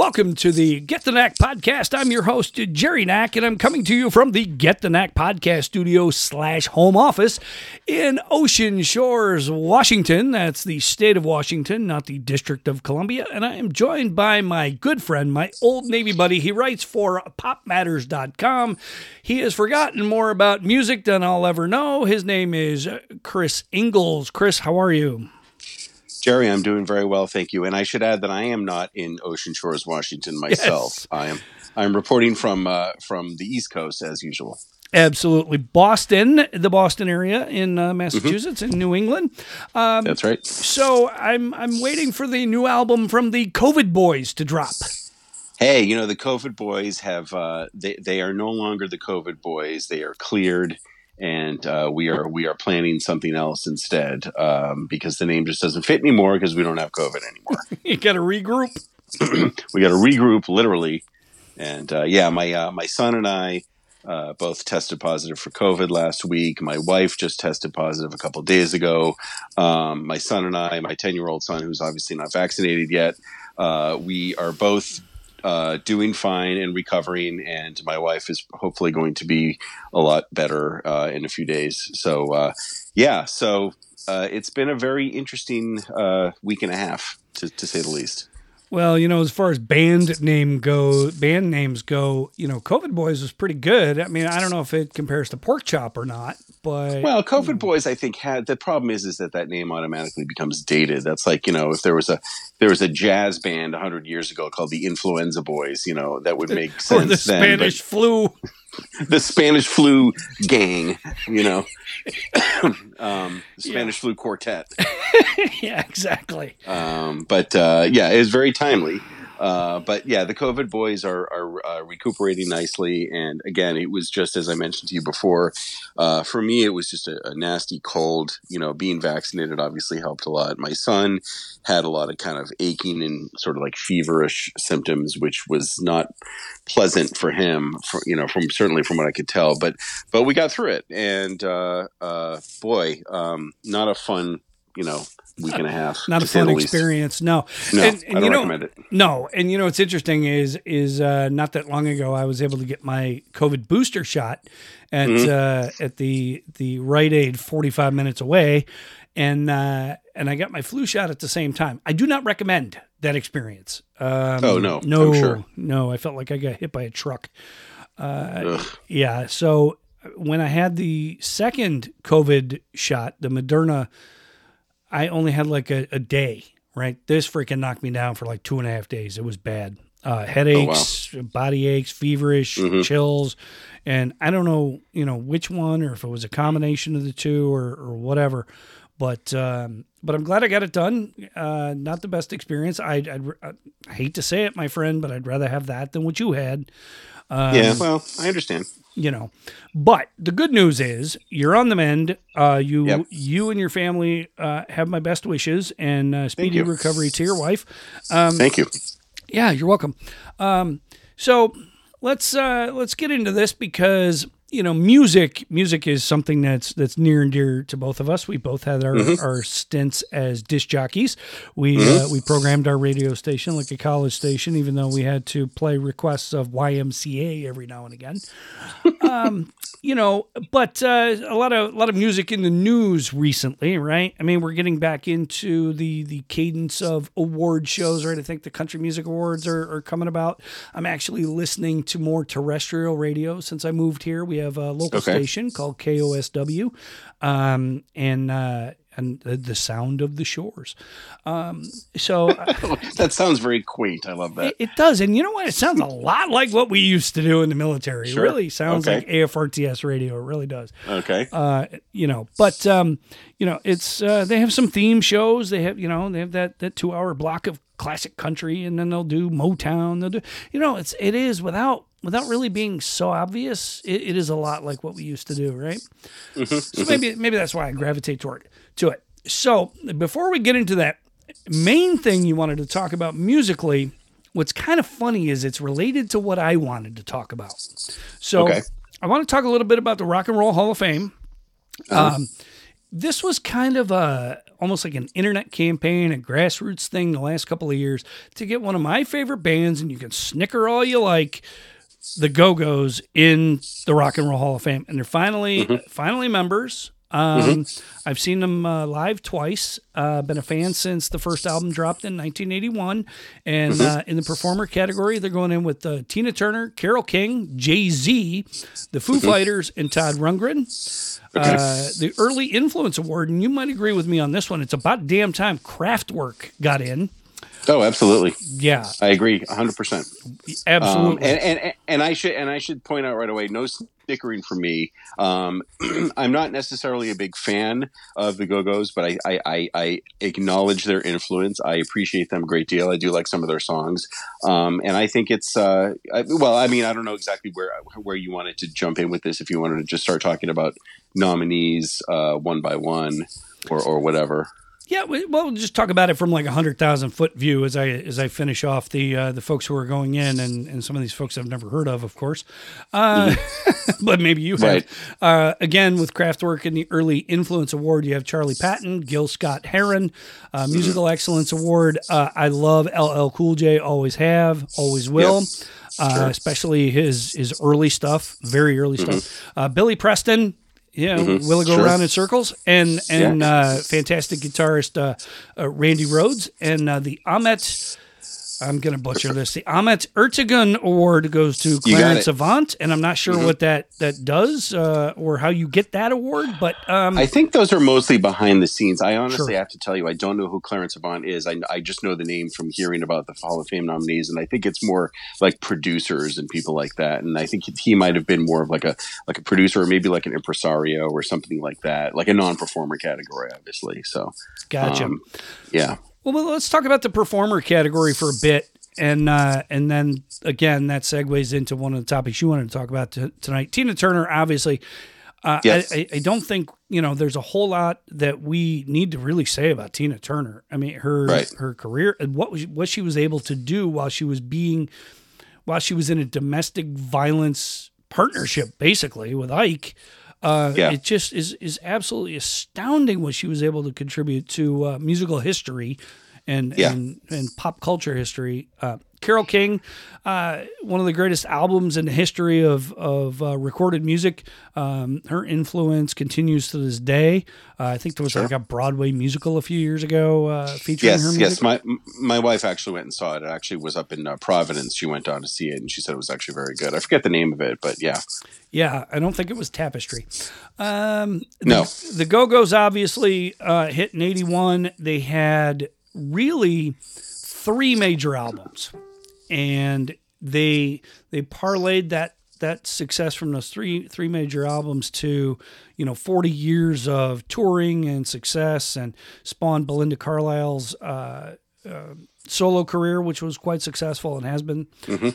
Welcome to the Get the Knack podcast. I'm your host, Jerry Knack, and I'm coming to you from the Get the Knack podcast studio slash home office in Ocean Shores, Washington. That's the state of Washington, not the District of Columbia. And I am joined by my good friend, my old Navy buddy. He writes for popmatters.com. He has forgotten more about music than I'll ever know. His name is Chris Ingalls. Chris, how are you? Jerry, I'm doing very well, thank you. And I should add that I am not in Ocean Shores, Washington myself. Yes. I am I'm reporting from uh, from the East Coast as usual. Absolutely, Boston, the Boston area in uh, Massachusetts, mm-hmm. in New England. Um, That's right. So I'm I'm waiting for the new album from the COVID Boys to drop. Hey, you know the COVID Boys have uh, they they are no longer the COVID Boys. They are cleared and uh, we are we are planning something else instead um, because the name just doesn't fit anymore because we don't have COVID anymore. you got to regroup. we got to regroup, literally, and uh, yeah, my uh, my son and I uh, both tested positive for COVID last week. My wife just tested positive a couple days ago. Um, my son and I, my ten year old son, who's obviously not vaccinated yet, uh, we are both uh, doing fine and recovering, and my wife is hopefully going to be a lot better uh, in a few days. So, uh, yeah, so uh, it's been a very interesting uh, week and a half, to, to say the least. Well, you know, as far as band name go, band names go, you know, COVID Boys was pretty good. I mean, I don't know if it compares to Pork Chop or not, but well, COVID Boys, I think had the problem is is that that name automatically becomes dated. That's like you know, if there was a there was a jazz band hundred years ago called the Influenza Boys, you know, that would make sense. or the Spanish then, flu. The Spanish flu gang, you know, um, the Spanish yeah. flu quartet. yeah, exactly. Um, but uh, yeah, it was very timely. Uh, but yeah, the COVID boys are, are uh, recuperating nicely. And again, it was just as I mentioned to you before. Uh, for me, it was just a, a, nasty cold. You know, being vaccinated obviously helped a lot. My son had a lot of kind of aching and sort of like feverish symptoms, which was not pleasant for him. For, you know, from certainly from what I could tell. But but we got through it, and uh, uh, boy, um, not a fun you know week and a half. Not a fun experience. No, no, and, and I don't you know, recommend it. No, and you know what's interesting is is uh, not that long ago I was able to get my COVID booster shot at mm-hmm. uh, at the the Rite Aid, forty five minutes away, and uh, and I got my flu shot at the same time. I do not recommend that experience. Um, oh no, no, sure. no! I felt like I got hit by a truck. Uh, yeah, so when I had the second COVID shot, the Moderna I only had like a, a day, right? This freaking knocked me down for like two and a half days. It was bad. Uh, headaches, oh, wow. body aches, feverish, mm-hmm. chills, and I don't know, you know, which one or if it was a combination of the two or, or whatever. But um, but I'm glad I got it done. Uh, not the best experience. I I'd, I hate to say it, my friend, but I'd rather have that than what you had. Um, yeah, well, I understand you know. But the good news is you're on the mend. Uh, you yep. you and your family uh, have my best wishes and uh, speedy recovery to your wife. Um, Thank you. Yeah, you're welcome. Um, so let's uh, let's get into this because you know, music music is something that's that's near and dear to both of us. We both had our, mm-hmm. our stints as disc jockeys. We mm-hmm. uh, we programmed our radio station like a college station, even though we had to play requests of YMCA every now and again. um, you know, but uh, a lot of a lot of music in the news recently, right? I mean, we're getting back into the the cadence of award shows, right? I think the Country Music Awards are, are coming about. I'm actually listening to more terrestrial radio since I moved here. We have a local okay. station called KOSW, um, and uh, and the, the, sound of the shores. Um, so that sounds very quaint. I love that. It, it, does, and you know what? It sounds a lot like what we used to do in the military. Sure. It really sounds okay. like AFRTS radio. It really does. Okay. Uh, you know, but um, you know, it's uh, they have some theme shows. They have you know they have that that two hour block of classic country, and then they'll do Motown. They'll do you know it's it is without without really being so obvious, it, it is a lot like what we used to do, right? Mm-hmm, so maybe maybe that's why I gravitate toward to it. So before we get into that main thing you wanted to talk about musically, what's kind of funny is it's related to what I wanted to talk about. So okay. I want to talk a little bit about the Rock and Roll Hall of Fame. Uh-huh. Um, this was kind of a almost like an internet campaign, a grassroots thing the last couple of years to get one of my favorite bands, and you can snicker all you like, the Go Go's in the Rock and Roll Hall of Fame, and they're finally Mm-hmm. finally members. Um, I've seen them uh, live twice. Uh, been a fan since the first album dropped in 1981. And Mm-hmm. uh, in the performer category, they're going in with uh, Tina Turner, Carole King, Jay Z, the Foo Fighters, and Todd Rundgren. Uh, the Early Influence Award, and you might agree with me on this one. It's about damn time Kraftwerk got in. Oh, absolutely. Yeah, I agree, hundred percent. absolutely. Um, and, and and I should and I should point out right away, no snickering for me. Um, I'm not necessarily a big fan of the Go Go's, but I, I, I, I acknowledge their influence. I appreciate them a great deal. I do like some of their songs, um, and I think it's uh, I, well. I mean, I don't know exactly where where you wanted to jump in with this. If you wanted to just start talking about nominees uh, one by one or or whatever. Yeah, we, well, we'll just talk about it from like a hundred thousand foot view as I as I finish off the uh, the folks who are going in, and, and some of these folks I've never heard of, of course, uh, but maybe you have. Right. Uh, again, with Kraftwerk in the Early Influence Award, you have Charley Patton, Gil Scott Heron, uh, Musical Excellence Award. Uh, I love LL Cool J, always have, always will. Uh, especially his his early stuff, very early stuff. Uh, Billy Preston, yeah, will it go Sure. around in circles? And and Yeah. uh, fantastic guitarist uh, uh, Randy Rhoads and uh, the Ahmet. I'm going to butcher this. The Ahmet Ertegun Award goes to Clarence. Avant, and I'm not sure what that that does uh, or how you get that award, but um, I think those are mostly behind the scenes. I honestly Sure. have to tell you, I don't know who Clarence Avant is. I, I just know the name from hearing about the Hall of Fame nominees, and I think it's more like producers and people like that. And I think he might have been more of like a like a producer or maybe like an impresario or something like that, like a non-performer category, obviously. So, gotcha. um, yeah, Well, let's talk about the performer category for a bit, and uh, and then again that segues into one of the topics you wanted to talk about t- tonight. Tina Turner, obviously. Uh, Yes. I, I, I don't think you know. There's a whole lot that we need to really say about Tina Turner. I mean, her Right. her career and what was, what she was able to do while she was being while she was in a domestic violence partnership, basically with Ike. Uh, Yeah. It just is is absolutely astounding what she was able to contribute to uh, musical history and Yeah. and, and pop culture history. Uh, Carole King, uh, one of the greatest albums in the history of of uh, recorded music. Um, her influence continues to this day. Uh, I think there was like a Broadway musical a few years ago uh, featuring her yes, music. yes. My my wife actually went and saw it. It actually was up in uh, Providence. She went down to see it, and she said it was actually very good. I forget the name of it, but yeah, Yeah, I don't think it was Tapestry. Um, no, the Go Go's obviously uh, hit in '81. They had really three major albums, and they they parlayed that that success from those three three major albums to you know 40 years of touring and success, and spawned Belinda Carlisle's. Uh, uh, solo career, which was quite successful and has been.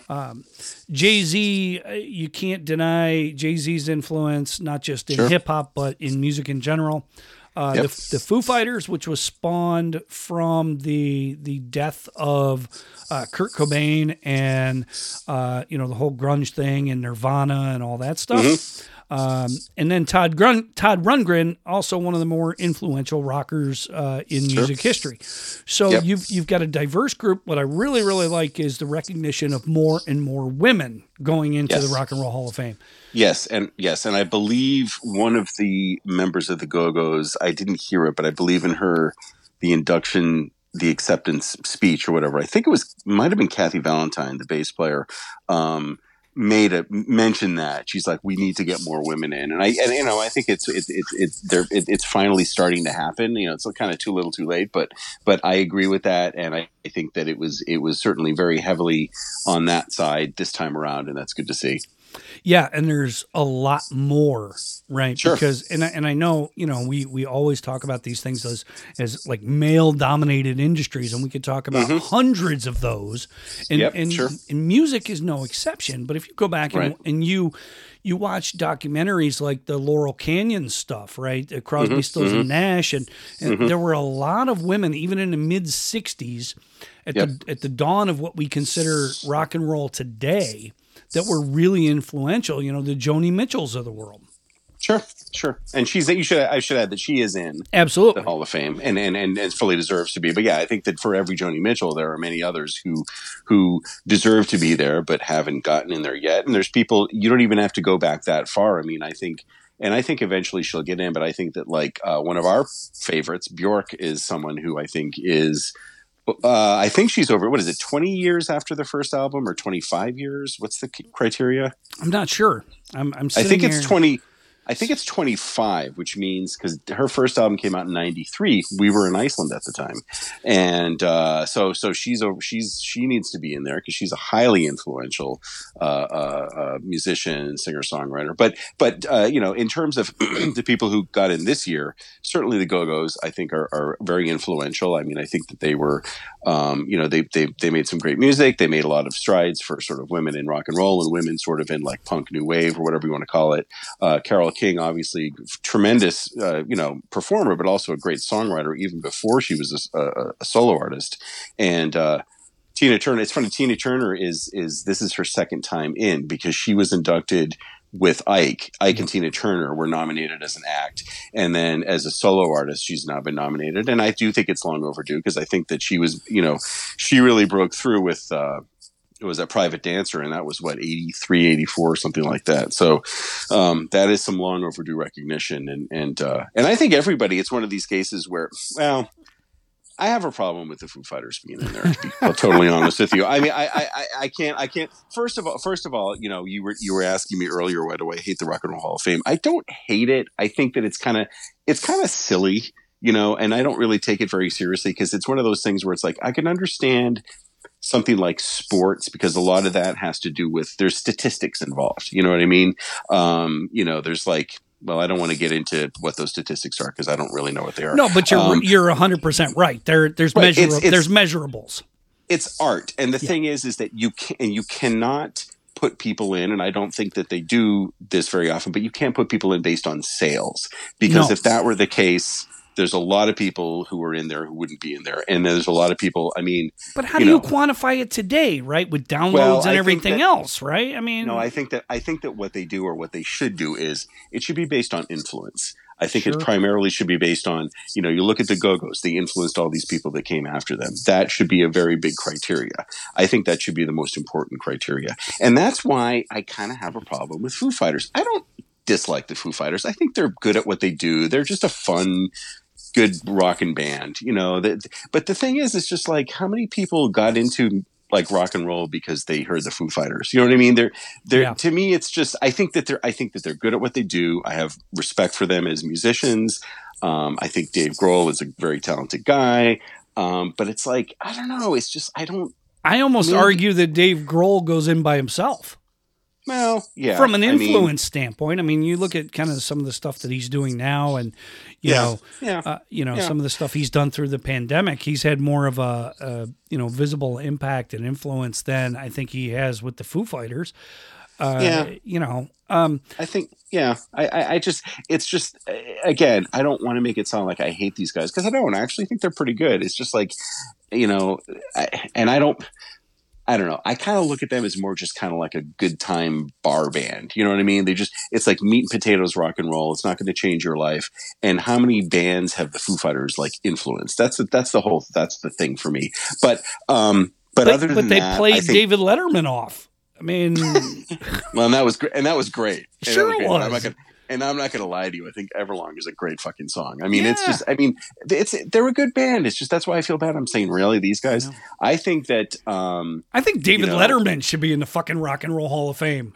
Um, Jay Z, you can't deny Jay Z's influence, not just in Sure. hip hop, but in music in general. Uh, Yep. the, the Foo Fighters, which was spawned from the the death of uh, Kurt Cobain and uh, you know the whole grunge thing and Nirvana and all that stuff. Mm-hmm. Um, and then Todd Grun- Todd Rundgren, also one of the more influential rockers uh, in music history. So Yep. you've you've got a diverse group. What I really really like is the recognition of more and more women going into Yes. the Rock and Roll Hall of Fame. Yes, and yes, and I believe one of the members of the Go Go's. I didn't hear it, but I believe in her the induction, the acceptance speech or whatever. I think it was might have been Kathy Valentine, the bass player. Um, made a mention that she's like we need to get more women in and i and you know i think it's it's it's it's it, it's finally starting to happen you know it's kind of too little too late but but i agree with that and I, I think that it was it was certainly very heavily on that side this time around and that's good to see Yeah, and there's a lot more, right? Sure. Because and I, and I know you know we we always talk about these things as as like male dominated industries, and we could talk about hundreds of those. And Mm-hmm. Yep, and, sure. and music is no exception. But if you go back and, Right. and you you watch documentaries like the Laurel Canyon stuff, right? Crosby, Mm-hmm, Stills, and Nash, and, and there were a lot of women, even in the mid '60s, at Yep. the at the dawn of what we consider rock and roll today, that were really influential. You know, the Joni Mitchells of the world. Sure, sure. And she's you should I should add that she is in absolutely the Hall of Fame and and and, and fully deserves to be. But yeah, I think that for every Joni Mitchell, there are many others who who deserve to be there but haven't gotten in there yet. And there's people you don't even have to go back that far. I mean, I think. And I think eventually she'll get in, but I think that like uh, one of our favorites, Bjork, is someone who I think is uh, I think she's over. What is it? Twenty years after the first album, or twenty five years? What's the criteria? I'm not sure. I'm. I'm I think here. it's twenty. I think it's 25, which means because her first album came out in '93, we were in Iceland at the time, and uh, so so she's. She's she needs to be in there because she's a highly influential uh, uh, uh musician, singer, songwriter. But but uh, you know, in terms of the people who got in this year, certainly the Go Go's, I think, are, are very influential. I mean, I think that they were, um, you know, they, they they made some great music. They made a lot of strides for sort of women in rock and roll and women sort of in like punk new wave or whatever you want to call it. Uh, Carole King, obviously, tremendous, uh, you know, performer, but also a great songwriter even before she was a, a, a solo artist. And uh, Tina Turner, it's funny. Tina Turner is is this is her second time in because she was inducted with Ike. Ike and Tina Turner were nominated as an act, and then as a solo artist, she's now been nominated. And I do think it's long overdue because I think that she was, you know, she really broke through with. Uh, it was a private dancer and that was what 83 84 something like that so um, that is some long overdue recognition and and uh, and i think everybody it's one of these cases where well I have a problem with the Foo Fighters being in there. To be totally honest with you, I mean, I, I, I can't, I can't. First of all, first of all, you know, you were you were asking me earlier why do I hate the Rock and Roll Hall of Fame? I don't hate it. I think that it's kind of, it's kind of silly, you know, and I don't really take it very seriously because it's one of those things where it's like I can understand something like sports because a lot of that has to do with there's statistics involved. You know what I mean? Um, you know, there's like well, I don't want to get into what those statistics are because I don't really know what they are. No, but you're um, you're 100 percent right. There there's right, it's, it's, there's measurables. It's art, and the yeah. thing is, is that you can and you cannot put people in, and I don't think that they do this very often. But you can't put people in based on sales because no. if that were the case, there's a lot of people who are in there who wouldn't be in there, and there's a lot of people. I mean, but how you do know, you quantify it today, right? With downloads well, and everything that, else, right? I mean, no, I think that I think that what they do or what they should do is it should be based on influence. I think sure. it primarily should be based on, you know, you look at the Go-Go's, they influenced all these people that came after them. That should be a very big criteria. I think that should be the most important criteria. And that's why I kind of have a problem with Foo Fighters. I don't dislike the Foo Fighters. I think they're good at what they do. They're just a fun good rock and band, you know. That, but the thing is, it's just like how many people got into like rock and roll because they heard the Foo Fighters. You know what I mean? They're they're yeah. to me, it's just I think that they're I think that they're good at what they do. I have respect for them as musicians. Um, I think Dave Grohl is a very talented guy. Um, but it's like I don't know. It's just I don't. I almost maybe, argue that Dave Grohl goes in by himself. Well, yeah. From an influence I mean, standpoint, I mean, you look at kind of some of the stuff that he's doing now, and you yeah, know, yeah, uh, you know, yeah. some of the stuff he's done through the pandemic. He's had more of a, a, you know visible impact and influence than I think he has with the Foo Fighters. Uh, yeah, you know, um, I think, yeah, I, I, I, just, it's just, again, I don't want to make it sound like I hate these guys because I don't. I actually think they're pretty good. It's just like, you know, I, and I don't I don't know. I kind of look at them as more just kind of like a good time bar band. You know what I mean? They just, it's like meat and potatoes rock and roll. It's not going to change your life. And how many bands have the Foo Fighters like influenced? That's the, that's the whole, that's the thing for me. But, um, but, but other than but they that, played think, David Letterman off. I mean, well, and that was great, and that was great. And sure, was was. I'm not gonna, and I'm not going to lie to you. I think Everlong is a great fucking song. I mean, yeah. it's just, I mean, it's, they're a good band. It's just, that's why I feel bad. I'm saying, really, these guys, I, I think that, um, I think David you know, Letterman should be in the fucking Rock and Roll Hall of Fame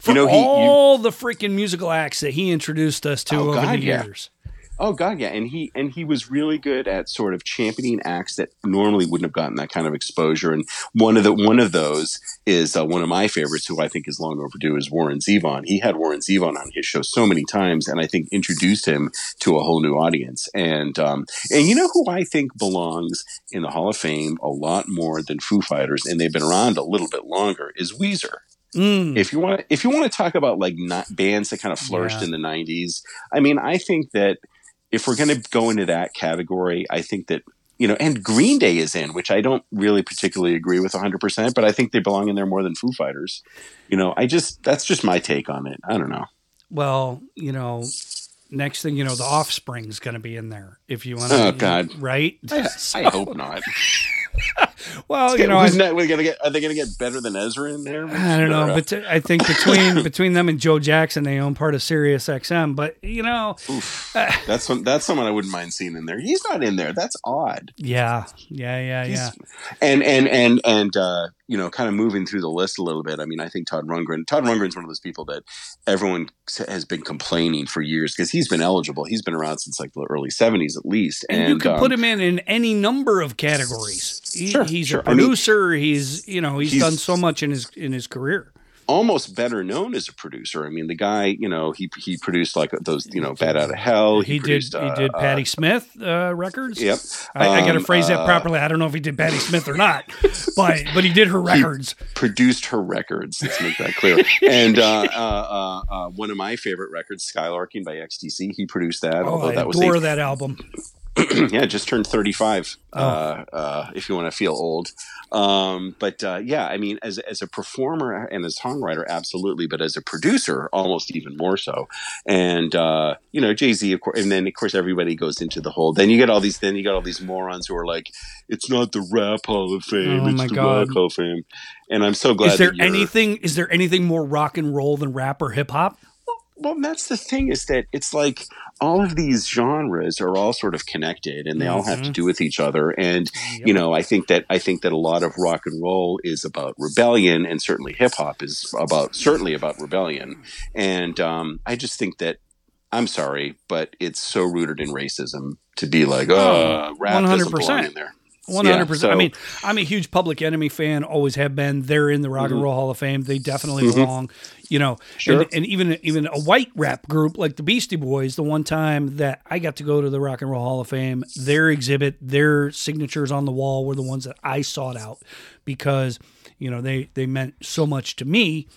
for you know, he, all you, the freaking musical acts that he introduced us to oh, over God, the years. Yeah. Oh God, yeah, and he and he was really good at sort of championing acts that normally wouldn't have gotten that kind of exposure. And one of the one of those is uh, one of my favorites, who I think is long overdue, is Warren Zevon. He had Warren Zevon on his show so many times, and I think introduced him to a whole new audience. And um, and you know who I think belongs in the Hall of Fame a lot more than Foo Fighters, and they've been around a little bit longer, is Weezer. Mm. If you want, if you want to talk about like not bands that kind of flourished yeah. in the '90s, I mean, I think that if we're going to go into that category, I think that you know, and Green Day is in, which I don't really particularly agree with 100%, but I think they belong in there more than Foo Fighters. You know, I just, that's just my take on it. I don't know. well, you know, next thing you know, the Offspring's going to be in there. If you want to, Oh, God. right? I, I hope not. Well, you know, I, not, we're gonna get, are they going to get better than Ezra in there? I don't know, uh, but t- I think between between them and Joe Jackson, they own part of Sirius XM. But you know, oof. that's one, that's someone I wouldn't mind seeing in there. He's not in there. That's odd. yeah, yeah, yeah, He's, yeah. And and and and uh, you know, kind of moving through the list a little bit. I mean, I think Todd Rundgren. Todd Rundgren's one of those people that everyone has been complaining for years because he's been eligible. He's been around since like the early '70s at least. And, And, you can um, put him in in any number of categories. He, Sure, he's sure. a I mean, producer. he's you know he's, he's- done so much in his in his career. Almost better known as a producer. I mean, the guy, you know, he he produced like those, you know, Bat Out of Hell. He, did produced, he uh, did uh, Patti Smith uh, records. Yep. I, I got to Um, phrase that uh, properly. I don't know if he did Patti Smith or not, but but he did her records. produced her records. Let's make that clear. and uh, uh, uh, uh, one of my favorite records, Skylarking by XTC, he produced that. Oh, although I that was adore a, that album. yeah, just turned 35. Oh. Uh, uh, if you want to feel old. Um, but uh, yeah, I mean, as as a performer and a songwriter, absolutely. But as a producer, almost even more so. And uh, you know, Jay Z, of course, and then of course everybody goes into the whole. Then you get all these. Then you got all these morons who are like, "It's not the Rap Hall of Fame. Oh, it's my the God. Rock Hall of Fame." And I'm so glad. Is there that you're- anything? Is there anything more rock and roll than rap or hip hop? Well, that's the thing is that it's like all of these genres are all sort of connected, and they all have to Mhm. do with each other. And Yep. you know, I think that I think that a lot of rock and roll is about rebellion, and certainly hip hop is about certainly about rebellion. And um, I just think that I'm sorry, but it's so rooted in racism to be like, oh, rap doesn't 100%. belong in there. One hundred percent. I mean, I'm a huge Public Enemy fan. Always have been. They're in the Rock and Mhm. Roll Hall of Fame. They definitely Mhm. belong. You know, Sure. and, and even even a white rap group like the Beastie Boys. The one time that I got to go to the Rock and Roll Hall of Fame, their exhibit, their signatures on the wall were the ones that I sought out because you know they they meant so much to me.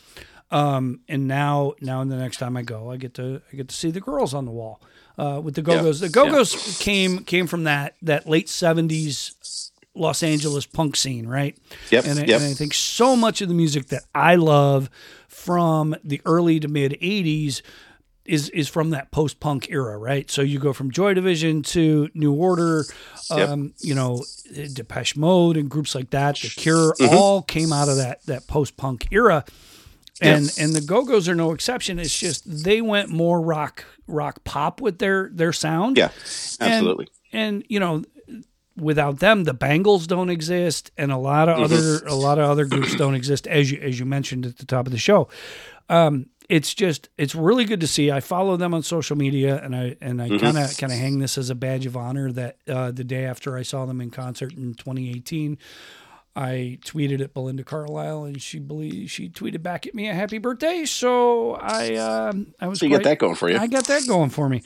Um, and now now and the next time I go, I get to I get to see the girls on the wall uh, with the Go Go's. The Go Go's came came from that that late seventies Los Angeles punk scene, right? Yep, And, I- yep. and I think so much of the music that I love from the early to mid '80s is is from that post punk era, right? So you go from Joy Division to New Order, Yep. um, you know, Depeche Mode and groups like that. The Cure Mm-hmm. all came out of that that post punk era, and Yes. and the Go Go's are no exception. It's just they went more rock rock pop with their their sound. Yeah, absolutely. and you know without them the bangles don't exist and a lot of other a lot of other groups don't exist as you as you mentioned at the top of the show. Um it's just it's really good to see. I follow them on social media and i and i kind of kind of hang this as a badge of honor that uh the day after i saw them in concert in 2018 I tweeted at Belinda Carlisle, and she believed she tweeted back at me a happy birthday. So I, um I was. So you quite- that going for you. I got that going for me.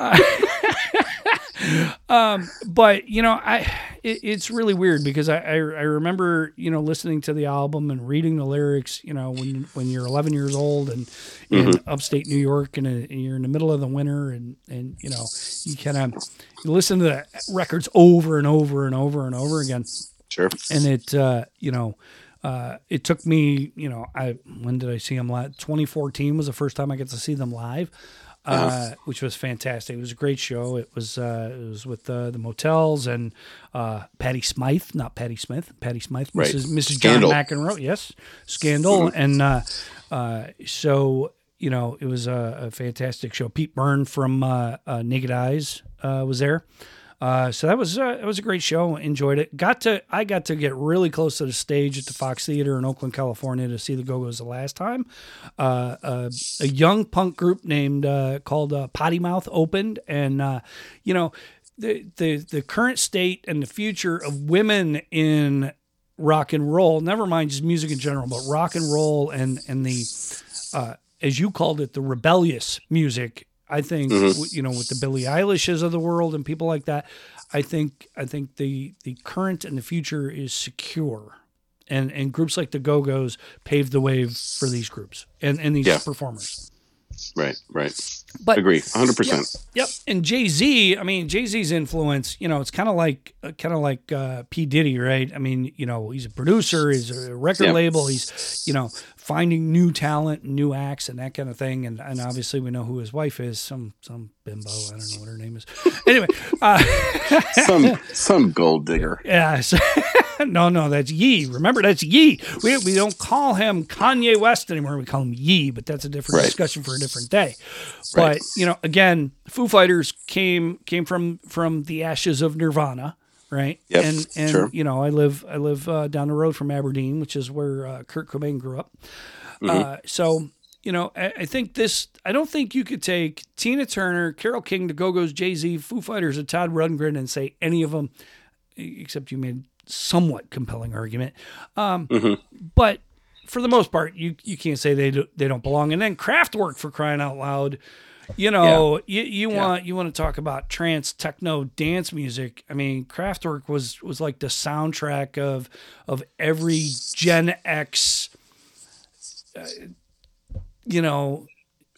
Uh, um, but you know, I it, it's really weird because I, I I remember you know listening to the album and reading the lyrics. You know, when when you're 11 years old and in Mm-hmm. upstate New York and, uh, and you're in the middle of the winter and and you know you kind of listen to the records over and over and over and over again Sure. and it uh, you know uh, it took me you know I when did I see them live 2014 was the first time I got to see them live uh, Uh-huh. which was fantastic it was a great show it was uh, it was with uh, the motels and uh, Patty Smyth not Patti Smith Patty Smyth Right. Mrs. Mrs. John. McEnroe yes Scandal Mm-hmm. and uh, uh, so you know it was a, a fantastic show Pete Byrne from uh, uh, Naked Eyes uh, was there uh, so that was uh, it was a great show. Enjoyed it. Got to I got to get really close to the stage at the Fox Theater in Oakland, California, to see the Go Go's the last time. Uh, uh, a young punk group named uh, called uh, Potty Mouth opened, and you know the the the current state and the future of women in rock and roll. Never mind just music in general, but rock and roll and and the as you called it, the rebellious music. I think w- you know with the Billie Eilishes of the world and people like that. I think I think the the current and the future is secure, and and groups like the Go Go's paved the way for these groups and and these Yeah. performers. Right, right. But agree, hundred Yep, percent. yep. And Jay Z, I mean Jay Z's influence, you know, it's kind of like kind of like uh, P Diddy, right? I mean, you know, he's a producer, he's a record Yeah. label, he's you know finding new talent, and new acts, and that kind of thing. And and obviously we know who his wife is, some some bimbo, I don't know what her name is. anyway, uh, Some some gold digger. yeah. no, no, that's Yee. Remember, that's Yee. We, we don't call him Kanye West anymore. We call him Yee, but that's a different Right. discussion for a different day. Right. But you know, again, Foo Fighters came came from from the ashes of Nirvana, right? Yep, and and sure. you know, I live I live uh, down the road from Aberdeen, which is where uh, Kurt Cobain grew up. Mm-hmm. Uh, so. You know, I, I think this. I don't think you could take Tina Turner, Carole King, The Go Go's, Jay Z, Foo Fighters, and Todd Rundgren and say any of them except you made somewhat compelling argument. Um, But for the most part, you you can't say they do, they don't belong. And then Kraftwerk for crying out loud. You know, you, you want you want to talk about trance, techno, dance music. I mean, Kraftwerk was was like the soundtrack of of every Gen X. Uh, you know,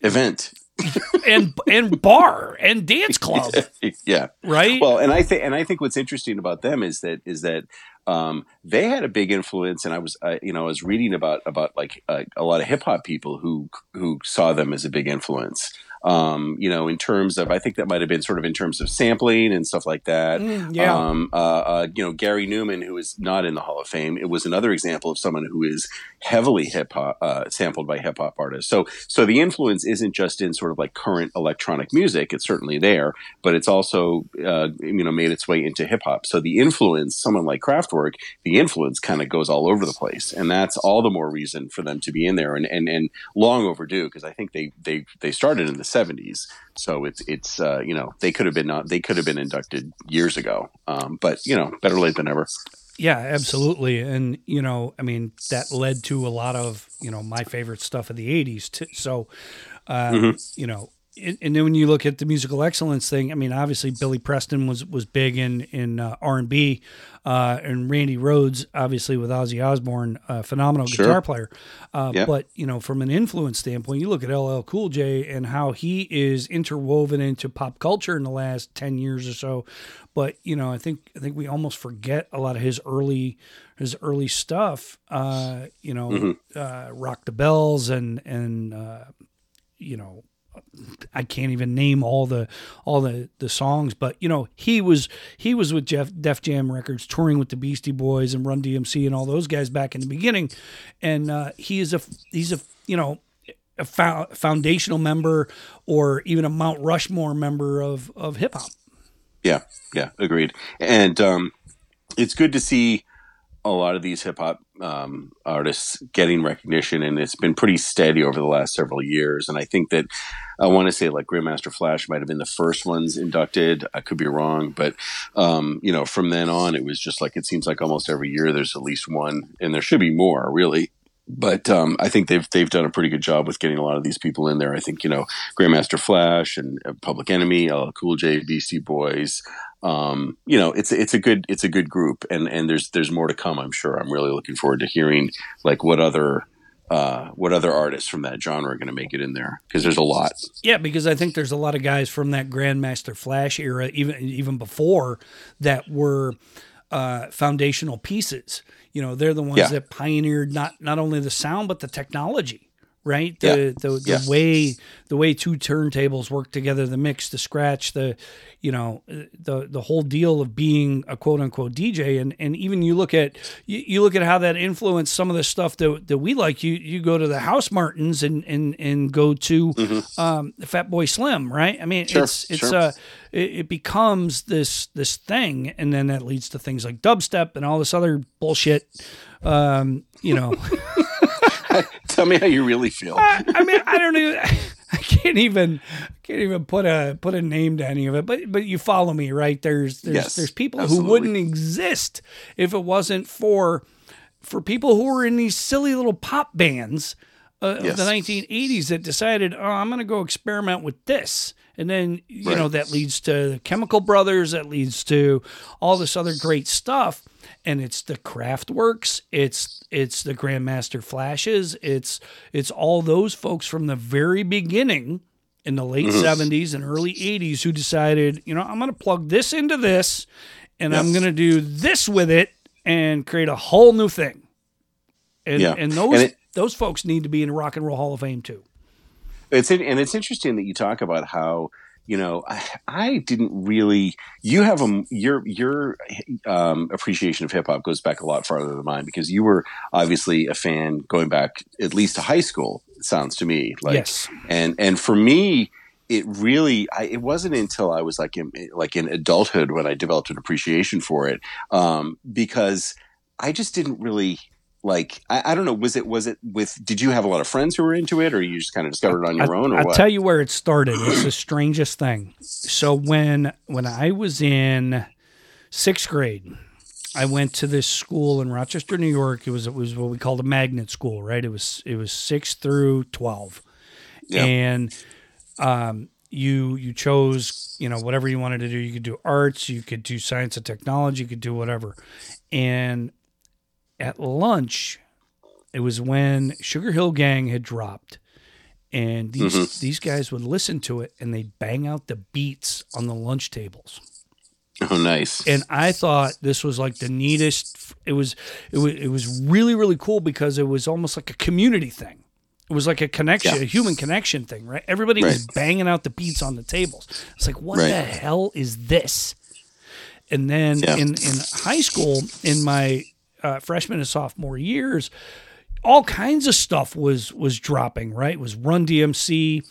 Event. and and bar and dance club, yeah. right? Well, and I think and I think what's interesting about them is that is that um, they had a big influence, and I was uh, you know I was reading about about like uh, a lot of hip hop people who who saw them as a big influence. Um, you know, in terms of I think that might have been sort of in terms of sampling and stuff like that. Mm, yeah. Um, uh, uh, you know, Gary Numan, who is not in the Hall of Fame, it was another example of someone who is heavily hip hop uh, sampled by hip hop artists. So, so the influence isn't just in sort of like current electronic music; it's certainly there, but it's also uh, you know made its way into hip hop. So the influence, someone like Kraftwerk, the influence kind of goes all over the place, and that's all the more reason for them to be in there, and and, and long overdue because I think they they they started in the seventies. So it's it's uh, you know they could have been not they could have been inducted years ago, um, but you know better late than never. Yeah, absolutely. And, you know, I mean, that led to a lot of, you know, my favorite stuff of the 80s. Too. So, um, you know, and and then when you look at the musical excellence thing, I mean, obviously Billy Preston was was big in in uh, R and B, uh, and Randy Rhoads, obviously with Ozzy Osbourne, uh, phenomenal Sure. guitar player. Uh, Yeah. But you know, from an influence standpoint, you look at LL Cool J and how he is interwoven into pop culture in the last ten years or so. But you know, I think I think we almost forget a lot of his early his early stuff. Uh, you know, uh, Rock the Bells and and uh, you know I can't even name all the all the the songs, but you know he was he was with Jeff Def Jam Records, touring with the Beastie Boys and Run DMC and all those guys back in the beginning, and uh, he is a he's a you know a fo- foundational member or even a Mount Rushmore member of of hip hop. Yeah, yeah, agreed. And um, it's good to see a lot of these hip hop um, artists getting recognition, and it's been pretty steady over the last several years. And I think that I want to say like Grandmaster Flash might have been the first ones inducted. I could be wrong, but um, you know, from then on, it was just like it seems like almost every year there's at least one, and there should be more, really. But um, I think they've they've done a pretty good job with getting a lot of these people in there. I think you know Grandmaster Flash and uh, Public Enemy, LL Cool J, Beastie Boys. Um, you know, it's it's a good it's a good group, and and there's there's more to come. I'm sure. I'm really looking forward to hearing like what other uh, what other artists from that genre are going to make it in there because there's a lot. Yeah, because I think there's a lot of guys from that Grandmaster Flash era, even even before, that were uh, foundational pieces. You know, they're the ones Yeah. that pioneered not not only the sound but the technology, right? Yeah. The the, the Yeah. way the way two turntables work together, the mix, the scratch, the you know the the whole deal of being a quote unquote DJ, and and even you look at you, you look at how that influenced some of the stuff that that we like. You you go to the House Martins and and and go to um, Fat Boy Slim, right? I mean, Mm-hmm. Sure, it's it's sure. uh it, it becomes this this thing, and then that leads to things like dubstep and all this other bullshit. Um, you know, Tell me how you really feel. I, I mean, I don't even. I can't even can't even put a put a name to any of it. But but you follow me, right? There's there's Yes, there's people absolutely. who wouldn't exist if it wasn't for for people who were in these silly little pop bands uh, Yes. of the 1980s that decided, oh, I'm going to go experiment with this. And then, you Right. know, that leads to the Chemical Brothers, that leads to all this other great stuff. And it's the Kraftwerks, it's it's the Grandmaster Flashes, it's it's all those folks from the very beginning in the late Mm-hmm. 70s and early 80s who decided, you know, I'm going to plug this into this and I'm going to do this with it and create a whole new thing. And Yeah. and those And it- those folks need to be in the Rock and Roll Hall of Fame too. It's and it's interesting that you talk about how you know I, I didn't really. You have a your your um, appreciation of hip hop goes back a lot farther than mine because you were obviously a fan going back at least to high school. It sounds to me like yes. and and for me it really I, it wasn't until i was like in like in adulthood when i developed an appreciation for it um, because i just didn't really like I, I don't know was it was it with did you have a lot of friends who were into it or you just kind of discovered it on your I, own or I'll what tell you where it started. It's the strangest thing. So when when I was in sixth grade, I went to this school in Rochester, New York. It was it was what we called a magnet school, right? It was it was six through twelve, Yeah. and um, you you chose you know whatever you wanted to do. You could do arts, you could do science and technology, you could do whatever. And at lunch, it was when Sugar Hill Gang had dropped, and these Mhm. these guys would listen to it and they'd bang out the beats on the lunch tables. oh nice And I thought this was like the neatest. It was it was it was really really cool because it was almost like a community thing. It was like a connection, Yeah. a human connection thing, right? Everybody was banging out the beats on the tables. It's like, what Right. the hell is this? And then Yeah. in in high school, in my uh, freshman and sophomore years, all kinds of stuff was was dropping. Right, it was Run DMC.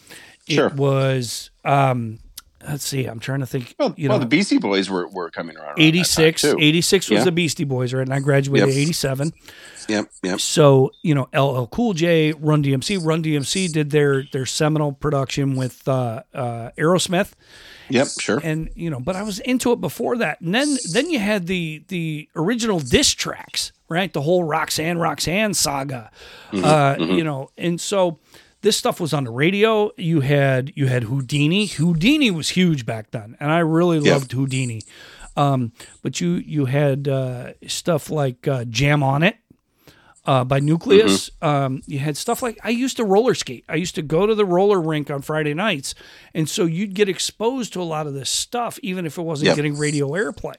It Sure. was. um Let's see. I'm trying to think. well, you well know, the beastie boys were, were coming around around that time, 86 too. 86 was Yeah. the beastie boys right and i graduated Yep. 87 yep yep so you know ll cool j run dmc run dmc did their their seminal production with uh uh aerosmith yep sure. And you know but i was into it before that. And then then you had the the original diss tracks right? The whole roxanne roxanne saga. Mm-hmm, uh you know and so this stuff was on the radio. You had you had whodini. Whodini was huge back then and i really Yeah. loved whodini. Um but you you had uh stuff like uh jam on it uh, by Newcleus. Mm-hmm. Um, you had stuff like I used to roller skate. I used to go to the roller rink on Friday nights, and so you'd get exposed to a lot of this stuff, even if it wasn't Yep. getting radio airplay.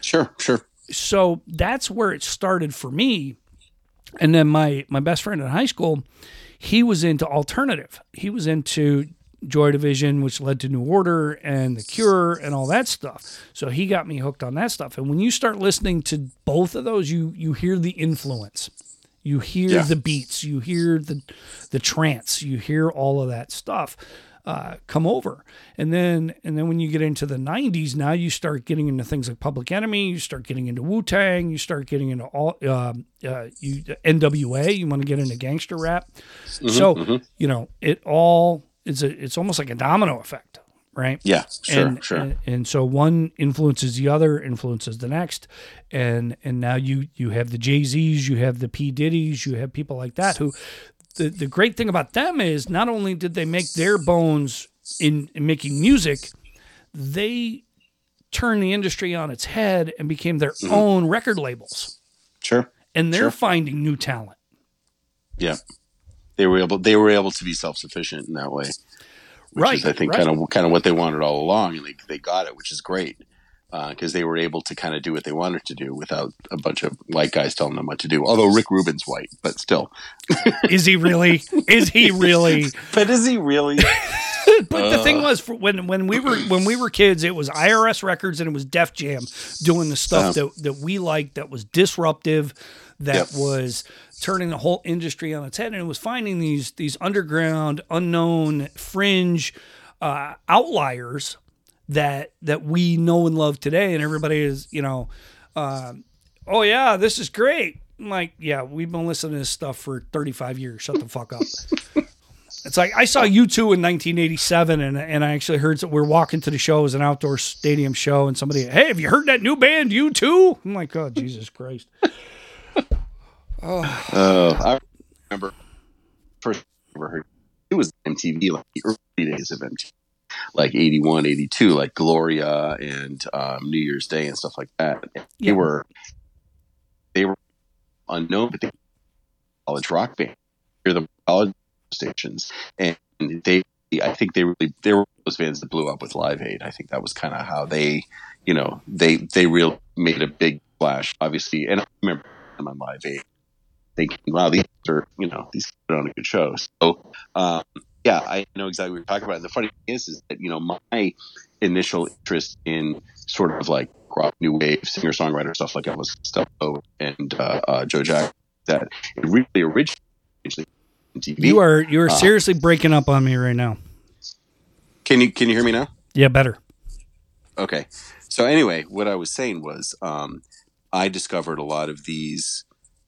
sure sure So that's where it started for me. And then my my best friend in high school, he was into alternative. He was into Joy Division, which led to New Order and The Cure and all that stuff. So he got me hooked on that stuff. And when you start listening to both of those, you you hear the influence. You hear Yeah. the beats, you hear the the trance, you hear all of that stuff uh, come over, and then and then when you get into the '90s, now you start getting into things like Public Enemy, you start getting into Wu Tang, you start getting into all um uh, you NWA, you want to get into gangster rap, so you know it all it's a it's almost like a domino effect, right? yeah sure and, sure And, and so one influences the other, influences the next, and and now you you have the Jay Z's, you have the P Diddy's, you have people like that who. The, the great thing about them is not only did they make their bones in, in making music, they turned the industry on its head and became their mm-hmm. own record labels. sure And they're Sure. finding new talent. Yeah, they were able. They were able to be self sufficient in that way, which Right, is, I think, right. kind of kind of what they wanted all along, and they they got it, which is great uh, because they were able to kind of do what they wanted to do without a bunch of white guys telling them what to do. Although Rick Rubin's white, but still. Is he really? is he really? But is he really? But the thing uh. was, when when we were when we were kids, it was IRS Records and it was Def Jam doing the stuff that that we liked, that was disruptive, that was turning the whole industry on its head, and it was finding these these underground, unknown, fringe uh, outliers that that we know and love today, and everybody is you know, um, oh yeah, this is great. I'm like, yeah, we've been listening to this stuff for 35 years. Shut the fuck up. It's like I saw U2 in 1987, and and I actually heard that we are walking to the show. It was an outdoor stadium show, and somebody, hey, have you heard that new band, U2? I'm like, oh Jesus Christ! Uh, I remember first ever heard it was MTV, like the early days of MTV. like 81, 82, like Gloria and um, New Year's Day and stuff like that. They Yeah. were they were unknown, but they were college rock band. Them on college stations, and they. I think they really they were those bands that blew up with Live Aid. I think that was kind of how they, you know, they they really made a big splash. Obviously, and I remember them on Live Aid thinking, "Wow, these are you know these put on a good show." So, um, yeah, I know exactly what you're talking about. And the funny thing is, is that you know my initial interest in sort of like rock new wave singer songwriter stuff like Elvis Costello and uh, uh, Joe Jack that it really originated in TV. You are you are Uh, seriously breaking up on me right now. Can you can you hear me now? Yeah, better. Okay. So anyway, what I was saying was, um, I discovered a lot of these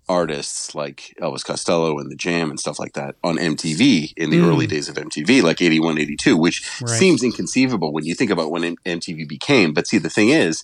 artists like Elvis Costello and the Jam and stuff like that on MTV in the Mm. early days of MTV, like 81, 82, which Right. seems inconceivable when you think about when M- MTV became. But see, the thing is,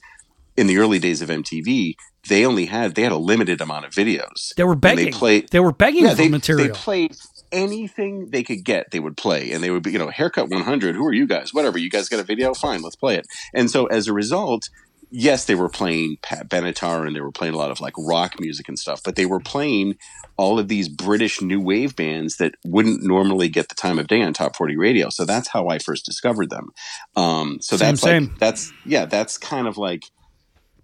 in the early days of MTV, they only had they had a limited amount of videos. They were And begging. They played They were begging yeah, for they, material. they played anything they could get, they would play. And they would be, you know, haircut 100. Who are you guys? Whatever. You guys got a video? Fine, let's play it. And so as a result, yes, they were playing Pat Benatar and they were playing a lot of like rock music and stuff, but they were playing all of these British new wave bands that wouldn't normally get the time of day on top 40 radio. So that's how I first discovered them. Um, so Same, that's same. like, that's, yeah, that's kind of like,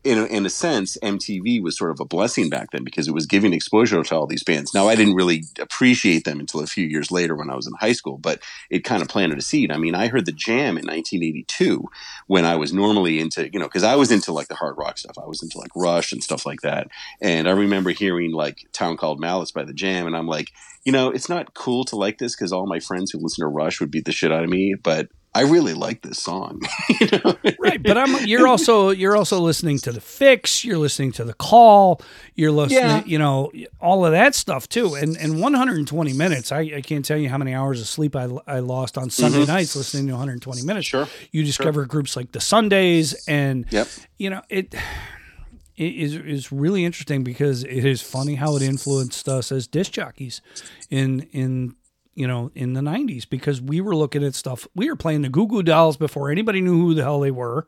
in a, in a sense, MTV was sort of a blessing back then because it was giving exposure to all these bands. Now, I didn't really appreciate them until a few years later when I was in high school, but it kind of planted a seed. I mean, I heard the Jam in 1982 when I was normally into, you know, because I was into like the hard rock stuff. I was into like Rush and stuff like that. And I remember hearing like Town Called Malice by the Jam, and I'm like, you know, it's not cool to like this because all my friends who listen to Rush would beat the shit out of me, but I really like this song. you know? right, but I'm you're also you're also listening to the Fixx, you're listening to the call, you're listening, Yeah. you know, all of that stuff too. And and 120 minutes, I, I can't tell you how many hours of sleep I, I lost on Sunday mm-hmm. nights listening to 120 minutes. Sure. You discover groups like the Sundays and Yep. you know, it it is is really interesting because it is funny how it influenced us as disc jockeys in in you know in the 90s because we were looking at stuff we were playing the Goo Goo Dolls before anybody knew who the hell they were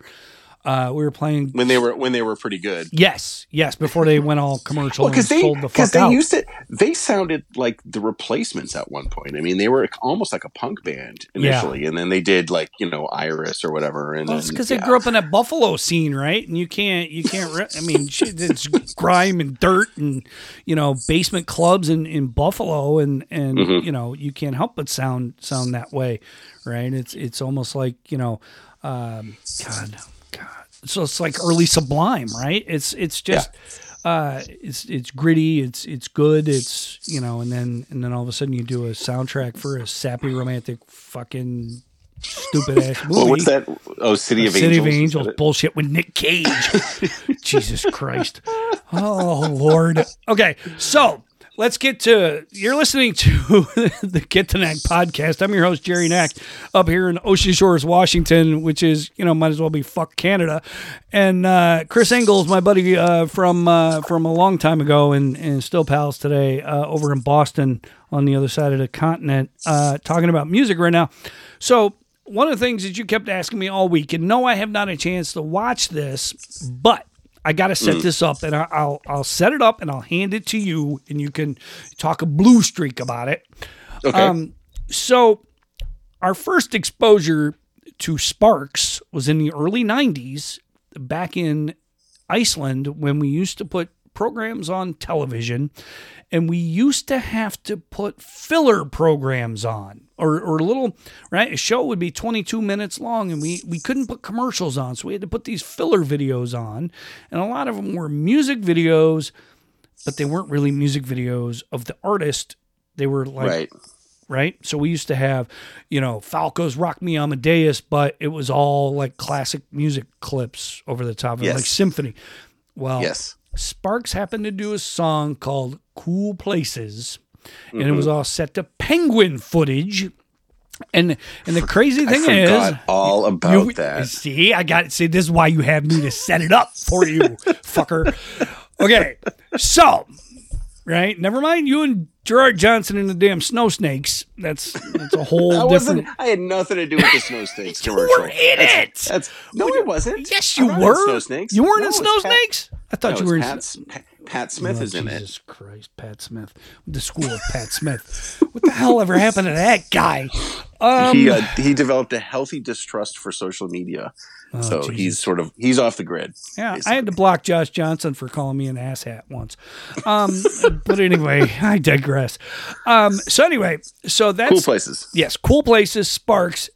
uh, we were playing when they were when they were pretty good. yes yes before they went all commercial Well, and because they the because they out used to they sounded like the replacements at one point. I mean, they were almost like a punk band initially, and then they did like you know Iris or whatever. And well, because yeah. they grew up in that Buffalo scene, right? And you can't, you can't. Re- I mean, it's grime and dirt and you know basement clubs in, in Buffalo, and and Mhm. you know you can't help but sound sound that way, right? It's it's almost like you know, um, God. So it's like early Sublime, right? It's it's just. Uh, it's it's gritty. It's it's good. It's you know, and then and then all of a sudden you do a soundtrack for a sappy romantic fucking stupid ass movie. Well, what's that? Oh, City of City Angels. of Angels bullshit with Nick Cage. Jesus Christ. Oh Lord. Okay, so let's get to you're listening to the Get to Knack podcast. I'm your host Jerry Knack up here in Ocean Shores, Washington, which is you know might as well be fuck Canada. And uh, Chris Ingalls, my buddy uh, from uh, from a long time ago, and, and still pals today uh, over in Boston on the other side of the continent, uh, talking about music right now. So one of the things that you kept asking me all week, and no, I have not a chance to watch this, but I got to set this up, and I- I'll I'll set it up, and I'll hand it to you, and you can talk a blue streak about it. Okay. Um, so our first exposure to Sparks was in the early '90s, back in Iceland, when we used to put programs on television, and we used to have to put filler programs on. Or, or a little right a show would be 22 minutes long and we we couldn't put commercials on so we had to put these filler videos on and a lot of them were music videos but they weren't really music videos of the artist they were like right. right? So we used to have, you know, Falco's Rock Me Amadeus, but it was all like classic music clips over the top of it, like symphony. Well, Yes. Sparks happened to do a song called Cool Places, and it Mm-hmm. was all set to penguin footage. And and the crazy thing is, all about you- that. See, I got see. This is why you have me to set it up for you, fucker. Okay, so right? Never mind you and Gerard Johnson and the damn Snow Snakes. That's that's a whole I different. I had nothing to do with the Snow Snakes You commercial. were in That's- it. That's no, I wasn't. Yes, you were. Snow Snakes. You weren't No, in Snow Snakes. I thought No, you were in. it's Pat, Smith Oh, is in Jesus it. Jesus Christ, Pat Smith, the school of Pat Smith. What the hell ever happened to that guy? Um, he uh, he developed a healthy distrust for social media, Oh, so Jesus. he's sort of he's off the grid. Yeah, I had to block Josh Johnson for calling me an asshat once. Um, but anyway, I digress. Um, so anyway, so that's cool places. yes, cool places, Sparks,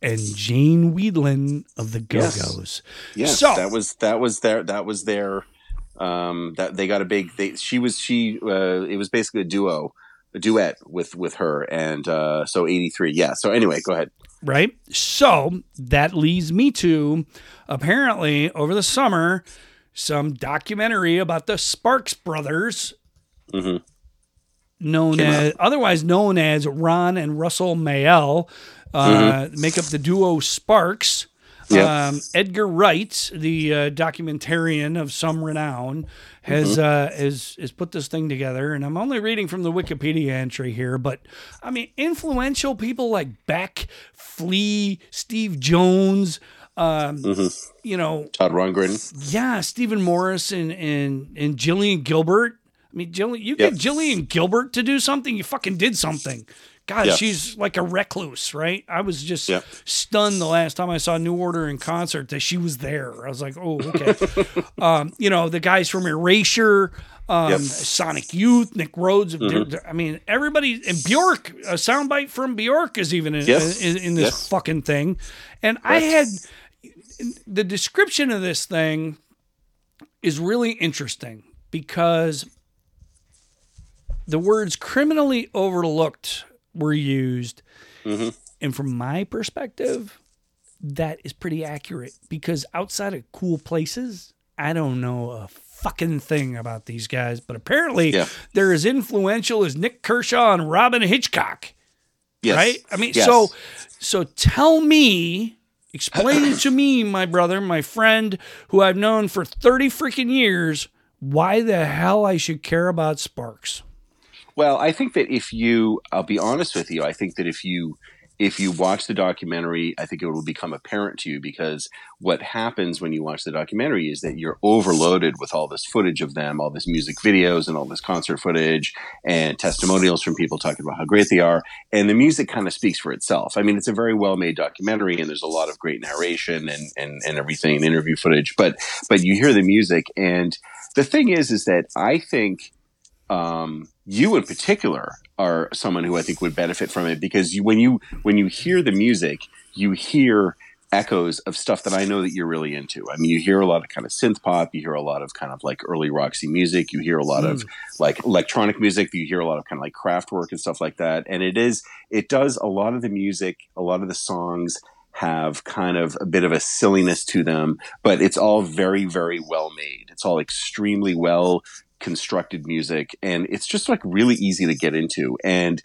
and Jane Wiedlin of the Go Yes. Yes, So- that was that was their that was their um that they got a big they she was she uh it was basically a duo a duet with with her and uh so 83 yeah so anyway go ahead right? So that leads me to apparently over the summer some documentary about the Sparks brothers, Mm-hmm. known Came as otherwise known as Ron and Russell Mael, uh, make up the duo Sparks. Yep. Um, Edgar Wright, the uh, documentarian of some renown, has Mm-hmm. uh, has has put this thing together, and I'm only reading from the Wikipedia entry here, but I mean, influential people like Beck, Flea, Steve Jones, um, Mm-hmm. you know, Todd Rundgren yeah, Stephen Morris and and and Gillian Gilbert. I mean, Gillian, you Yep. get Gillian Gilbert to do something, you fucking did something. God, Yeah. she's like a recluse, right? I was just Yep. stunned the last time I saw New Order in concert that she was there. I was like, oh, okay. um, you know, the guys from Erasure, um, Yep. Sonic Youth, Nick Rhodes. Mm-hmm. I mean, everybody, and Bjork, a soundbite from Bjork is even in, Yes. in, in this Yes. fucking thing. And I had the description of this thing is really interesting because the words criminally overlooked were used. Mhm. And from my perspective, that is pretty accurate because outside of cool places, I don't know a fucking thing about these guys. But apparently, Yeah. they're as influential as Nik Kershaw and Robyn Hitchcock yes right? I mean, Yes. so so tell me, explain to me, my brother, my friend, who I've known for thirty freaking years, why the hell I should care about Sparks. Well, I think that if you, I'll be honest with you, I think that if you if you watch the documentary, I think it will become apparent to you because what happens when you watch the documentary is that you're overloaded with all this footage of them, all this music videos and all this concert footage and testimonials from people talking about how great they are. And the music kind of speaks for itself. I mean, it's a very well made documentary and there's a lot of great narration and, and, and everything, interview footage, but, but you hear the music. And the thing is, is that I think, um, you in particular are someone who I think would benefit from it because you, when you when you hear the music, you hear echoes of stuff that I know that you're really into. I mean, you hear a lot of kind of synth pop, you hear a lot of kind of like early Roxy music, you hear a lot of mm. like electronic music, you hear a lot of kind of like Kraftwerk and stuff like that. And it is it does a lot of the music, a lot of the songs have kind of a bit of a silliness to them, but it's all very, very well made. It's all extremely well constructed music and it's just like really easy to get into and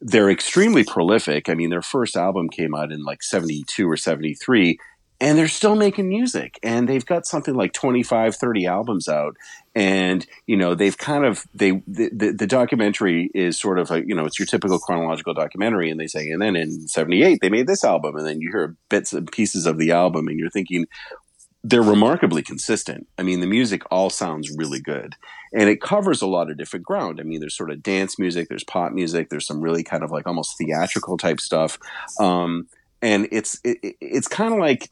they're extremely prolific i mean their first album came out in like 72 or 73 and they're still making music and they've got something like 25 30 albums out and you know they've kind of they the, the, the documentary is sort of a you know it's your typical chronological documentary and they say and then in 78 they made this album and then you hear bits and pieces of the album and you're thinking they're remarkably consistent. I mean, the music all sounds really good and it covers a lot of different ground. I mean, there's sort of dance music, there's pop music, there's some really kind of like almost theatrical type stuff. Um, and it's, it, it's kind of like,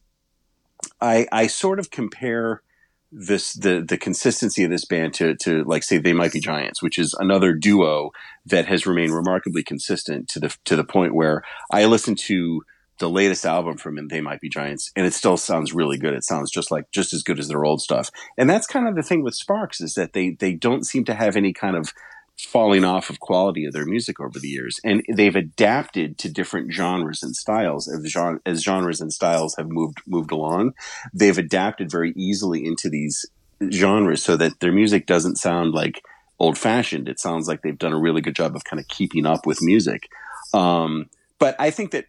I, I sort of compare this, the, the consistency of this band to, to like say they might be giants, which is another duo that has remained remarkably consistent to the, to the point where I listen to, the latest album from them, They Might Be Giants, and it still sounds really good. It sounds just like just as good as their old stuff. And that's kind of the thing with Sparks is that they they don't seem to have any kind of falling off of quality of their music over the years, and they've adapted to different genres and styles as, gen- as genres and styles have moved moved along. They've adapted very easily into these genres so that their music doesn't sound like old fashioned. It sounds like they've done a really good job of kind of keeping up with music. Um, but I think that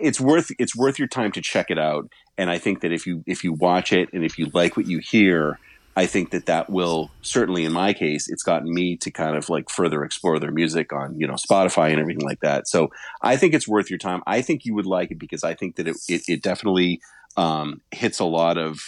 it's worth it's worth your time to check it out. And I think that if you if you watch it and if you like what you hear, I think that that will certainly, in my case, it's gotten me to kind of like further explore their music on you know Spotify and everything like that. So I think it's worth your time. I think you would like it because I think that it it, it definitely um, hits a lot of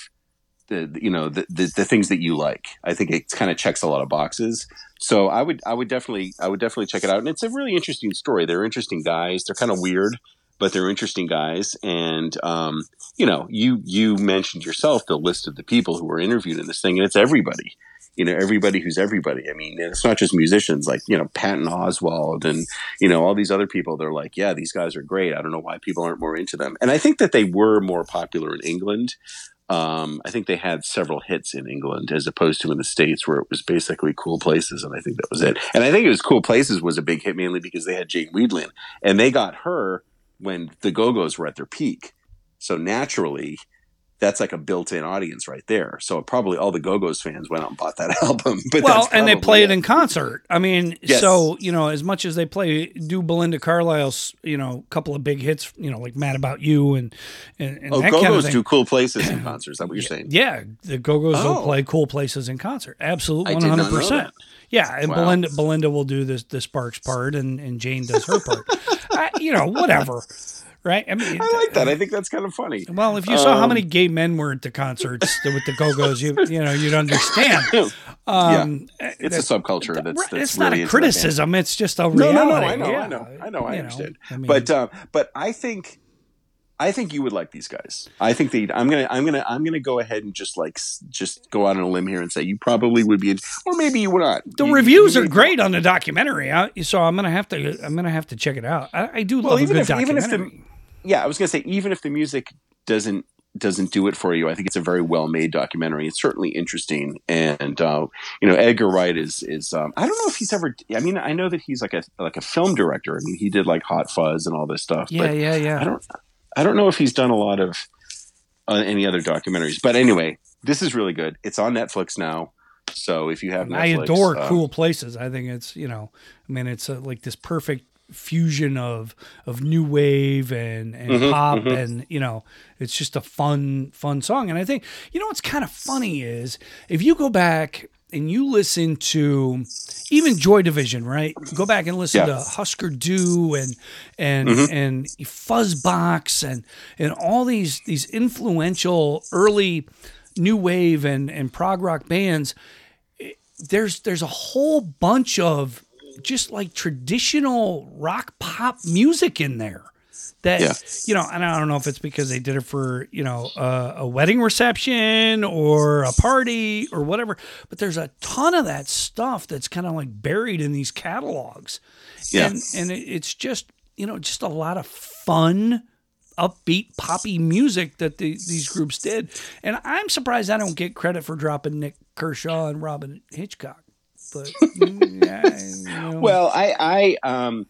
the you know the, the, the things that you like. I think it kind of checks a lot of boxes. So I would I would definitely I would definitely check it out. And it's a really interesting story. They're interesting guys. They're kind of weird but they're interesting guys. And um, you know, you you mentioned yourself the list of the people who were interviewed in this thing, and it's everybody. You know, everybody who's everybody. I mean, it's not just musicians like you know Patton Oswalt and you know all these other people. They're like, yeah, these guys are great. I don't know why people aren't more into them. And I think that they were more popular in England. Um, I think they had several hits in England as opposed to in the States where it was basically cool places. And I think that was it. And I think it was cool places was a big hit mainly because they had Jane Wiedlin and they got her when the Go Go's were at their peak. So naturally, that's like a built-in audience right there. So probably all the Go Go's fans went out and bought that album. But well, and they play it in concert. I mean, yes. so you know, as much as they play, do Belinda Carlisle's, you know, couple of big hits, you know, like "Mad About You" and and, and oh, Go Go's do cool places in concerts. Is that what you're saying? Yeah, the Go Go's oh. will play cool places in concert. Absolutely, one hundred percent. Yeah, and wow. Belinda Belinda will do this the Sparks part, and and Jane does her part. I, you know, whatever. Right? I mean, I like that. I think that's kind of funny. Well, if you saw um, how many gay men were at the concerts with the Go Go's, you you know you'd understand. Um, yeah, it's a subculture that's, that's it's really not a criticism. It's just a reality. No, no, no. I know, yeah. I know, I know. I understand. Know, I mean, but uh, but I think I think you would like these guys. I think they. I'm gonna. I'm gonna. I'm gonna go ahead and just like just go out on a limb here and say you probably would be, or maybe you would not. The you, reviews you are great on the documentary, so I'm gonna have to. I'm gonna have to check it out. I, I do well, love even a good if, documentary. Even if the, yeah, I was gonna say even if the music doesn't doesn't do it for you, I think it's a very well made documentary. It's certainly interesting, and uh, you know Edgar Wright is is. Um, I don't know if he's ever. I mean, I know that he's like a like a film director. I mean, he did like Hot Fuzz and all this stuff. Yeah, yeah, yeah. I don't. I don't know if he's done a lot of uh, any other documentaries, but anyway, this is really good. It's on Netflix now. So if you have, Netflix, I adore uh, cool places. I think it's you know, I mean, it's a, like this perfect fusion of of new wave and and mm-hmm, pop mm-hmm. and you know it's just a fun fun song and i think you know what's kind of funny is if you go back and you listen to even Joy Division, right? Go back and listen yeah. to Husker Du and and mm-hmm. and Fuzzbox and and all these these influential early new wave and and prog rock bands. There's there's a whole bunch of just like traditional rock pop music in there that yeah. you know and i don't know if it's because they did it for you know uh, a wedding reception or a party or whatever but there's a ton of that stuff that's kind of like buried in these catalogs yeah. and and it's just you know just a lot of fun upbeat poppy music that the, these groups did and i'm surprised i don't get credit for dropping nik kershaw and robyn hitchcock but yeah, you know. well i i um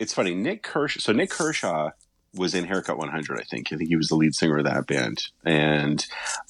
it's funny nik kershaw so Nik kershaw was in Haircut 100, I think. I think he was the lead singer of that band. And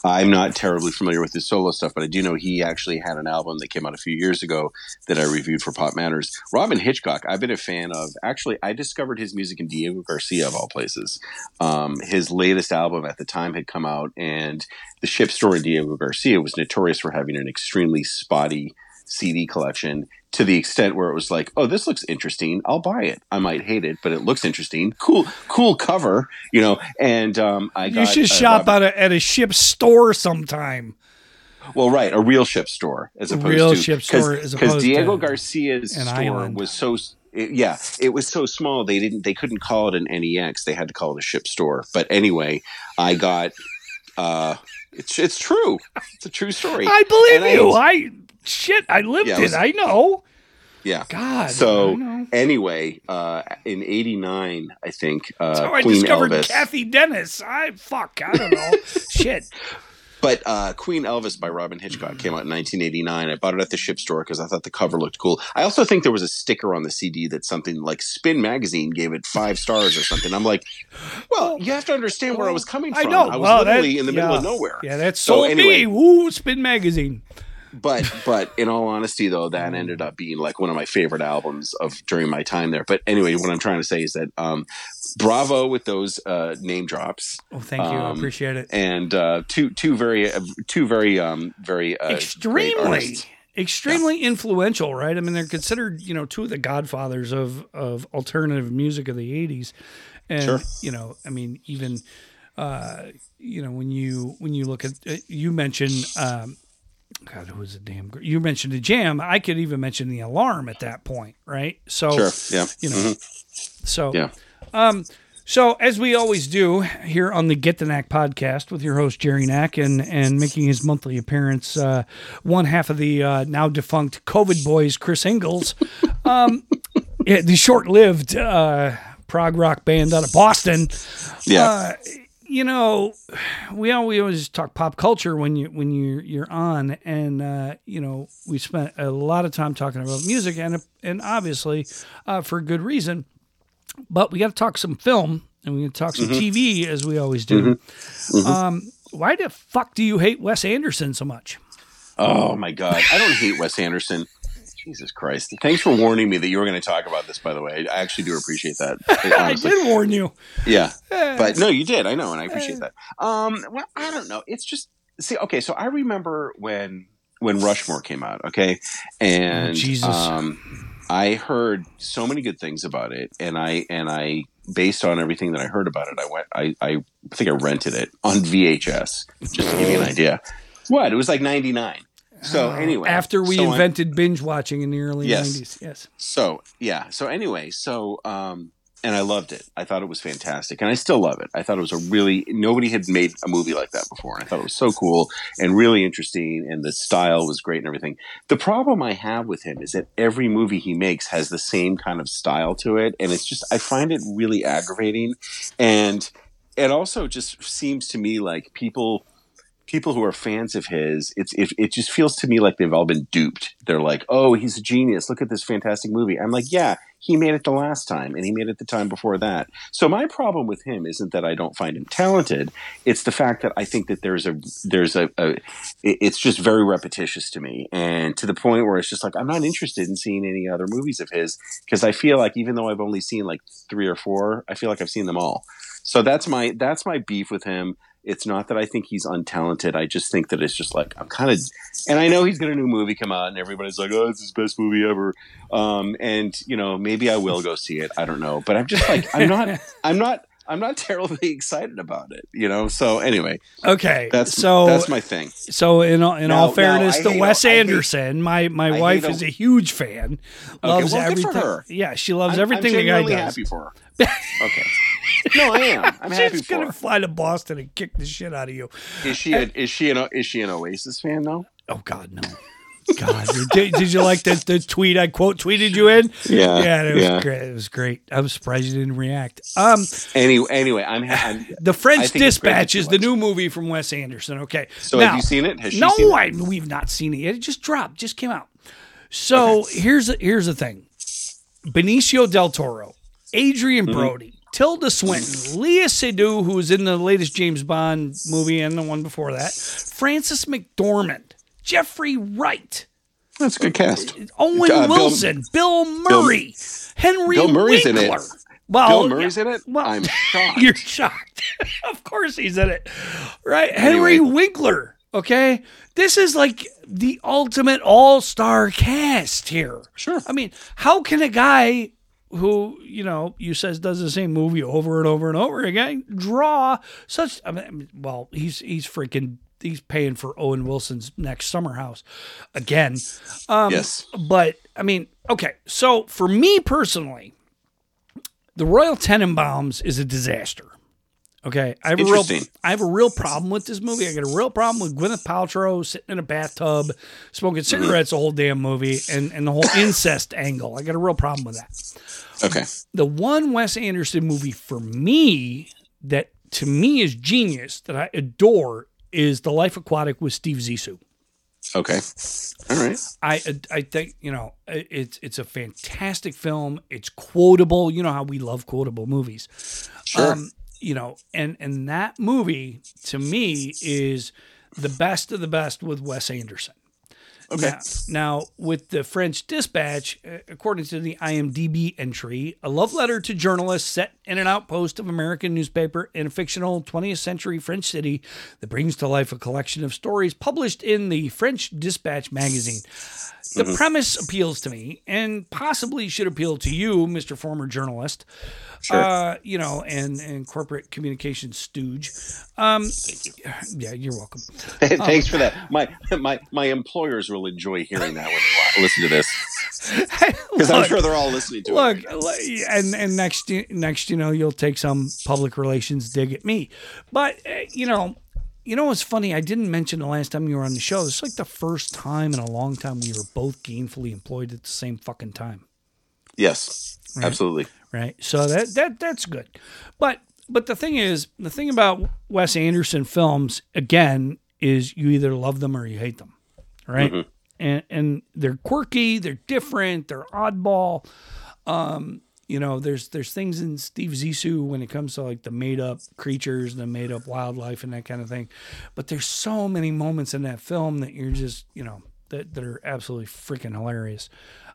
I'm not terribly familiar with his solo stuff, but I do know he actually had an album that came out a few years ago that I reviewed for Pop Matters. Robyn Hitchcock, I've been a fan of. Actually, I discovered his music in Diego Garcia, of all places. Um, his latest album at the time had come out, and the ship store in Diego Garcia was notorious for having an extremely spotty CD collection to the extent where it was like, oh, this looks interesting. I'll buy it. I might hate it, but it looks interesting. Cool, cool cover, you know. And um, I you should uh, shop at a, at a ship store sometime. Well, right, a real ship store as opposed real to a ship store because Diego Garcia's store island. was so it, yeah, it was so small they didn't they couldn't call it an NEX. They had to call it a ship store. But anyway, I got. uh it's it's true. It's a true story. I believe and you. I, I shit, I lived yeah, it. Was, I know. Yeah. God. So anyway, uh, in '89, I think uh, so I Queen discovered Elvis. Cathy Dennis. I fuck. I don't know. shit. But uh, Queen Elvis by Robyn Hitchcock came out in 1989. I bought it at the ship store because I thought the cover looked cool. I also think there was a sticker on the CD that something like Spin Magazine gave it five stars or something. I'm like, well, you have to understand where I was coming from. I know. I was well, literally that, in the middle of nowhere. Yeah, that's so, so anyway. me. Woo, Spin Magazine. But but in all honesty though that ended up being like one of my favorite albums of during my time there. But anyway what i'm trying to say is that um bravo with those uh name drops oh thank you. Um, i appreciate it. and uh two two very uh, two very um very uh, extremely extremely yeah. influential right? I mean they're considered you know two of the godfathers of of alternative music of the 80s and sure. you know i mean even uh you know when you when you look at uh, you mentioned um God, who was a damn? You mentioned the jam. I could even mention the alarm at that point, right? So, sure, yeah, you know, mm-hmm. so yeah. Um, so as we always do here on the Get the Knack podcast with your host Jerry Knack and and making his monthly appearance, uh, one half of the uh, now defunct COVID boys, Chris Ingalls, um, yeah, the short-lived uh, prog rock band out of Boston. Yeah uh, you know, we always talk pop culture when you when you you're on, and uh, you know we spent a lot of time talking about music, and and obviously uh, for good reason. But we got to talk some film, and we got to talk some mm-hmm. TV as we always do. Mm-hmm. Mm-hmm. Um, why the fuck do you hate Wes Anderson so much? Oh my god, I don't hate Wes Anderson. Jesus Christ. Thanks for warning me that you were going to talk about this, by the way. I actually do appreciate that. I did warn you. Yeah. But no, you did. I know, and I appreciate that. Um, well, I don't know. It's just, see, okay, so I remember when when Rushmore came out, okay? And oh, Jesus. Um, I heard so many good things about it, and I and I based on everything that I heard about it, I went I, I think I rented it on VHS just to give you an idea. What? It was like ninety nine. So uh, anyway, after we so invented I'm, binge watching in the early yes. 90s. Yes. So, yeah. So anyway, so um and I loved it. I thought it was fantastic, and I still love it. I thought it was a really nobody had made a movie like that before. I thought it was so cool and really interesting, and the style was great and everything. The problem I have with him is that every movie he makes has the same kind of style to it, and it's just I find it really aggravating, and it also just seems to me like people people who are fans of his, it's it, it just feels to me like they've all been duped. They're like, "Oh, he's a genius! Look at this fantastic movie." I'm like, "Yeah, he made it the last time, and he made it the time before that." So my problem with him isn't that I don't find him talented; it's the fact that I think that there's a there's a, a it's just very repetitious to me, and to the point where it's just like I'm not interested in seeing any other movies of his because I feel like even though I've only seen like three or four, I feel like I've seen them all. So that's my that's my beef with him. It's not that I think he's untalented. I just think that it's just like I'm kind of, and I know he's got a new movie come out, and everybody's like, "Oh, it's his best movie ever." Um, and you know, maybe I will go see it. I don't know, but I'm just like, I'm not, I'm not, I'm not terribly excited about it. You know. So anyway, okay, that's so that's my thing. So in all, in now, all fairness to Wes Anderson, hate, my my wife is a huge fan. Loves okay, well, everything. Yeah, she loves I'm, everything I'm the guy does. Happy for her. Okay. No, I am. I'm happy She's gonna fly to Boston and kick the shit out of you. Is she? A, is she an Is she an Oasis fan though? Oh God, no. God, did, did, you like the, the tweet I quote tweeted you in? Yeah, yeah, it was yeah. great. It was great. I was surprised you didn't react. Um, anyway, anyway, I'm, I'm the French Dispatch is the new movie from Wes Anderson. Okay, so now, have you seen it? Has no, seen I, we've not seen it yet. It just dropped, just came out. So okay. here's the, here's the thing: Benicio del Toro, Adrien mm-hmm. Tilda Swinton, Léa Seydoux, who was in the latest James Bond movie and the one before that, Frances McDormand, Jeffrey Wright. That's a good cast. Owen uh, Wilson, Bill, Bill Murray, Bill, Henry Bill Murray's Winkler. in it. Well, Bill Murray's yeah, in it. Well, I'm shocked. You're shocked. of course he's in it, right? Anyway. Henry Winkler. Okay, this is like the ultimate all-star cast here. Sure. I mean, how can a guy who you know you says does the same movie over and over and over again draw such I mean, well he's he's freaking he's paying for Owen Wilson's next summer house again. Um yes. but I mean okay so for me personally the Royal Tenenbaums is a disaster Okay, I have a real I have a real problem with this movie. I got a real problem with Gwyneth Paltrow sitting in a bathtub smoking cigarettes the whole damn movie and and the whole incest angle. I got a real problem with that. Okay. The one Wes Anderson movie for me that to me is genius that I adore is The Life Aquatic with Steve Zissou. Okay. All right. I I think you know it's it's a fantastic film. It's quotable. You know how we love quotable movies. Sure. Um, you know, and and that movie to me is the best of the best with Wes Anderson. Okay. Now, now, with the French Dispatch, uh, according to the IMDb entry, a love letter to journalists set in an outpost of American newspaper in a fictional 20th century French city that brings to life a collection of stories published in the French Dispatch magazine. The premise appeals to me and possibly should appeal to you, Mr. Former Journalist. Sure. Uh, you know, and, and corporate communications stooge. Um, Thank you. yeah, you're welcome. Thanks for that. My my my employers will enjoy hearing that when they listen to this because I'm sure they're all listening to Look, it. l- and and next next you know you'll take some public relations dig at me, but uh, you know, you know what's funny? I didn't mention the last time you were on the show. This is like the first time in a long time we were both gainfully employed at the same fucking time, Yes, absolutely. right? So that that that's good, but but the thing is, the thing about Wes Anderson films again is you either love them or you hate them, right? And and they're quirky, they're different, they're oddball. Um, you know, there's there's things in Steve Zissou when it comes to like the made up creatures, and the made up wildlife, and that kind of thing. But there's so many moments in that film that you're just you know that that are absolutely freaking hilarious.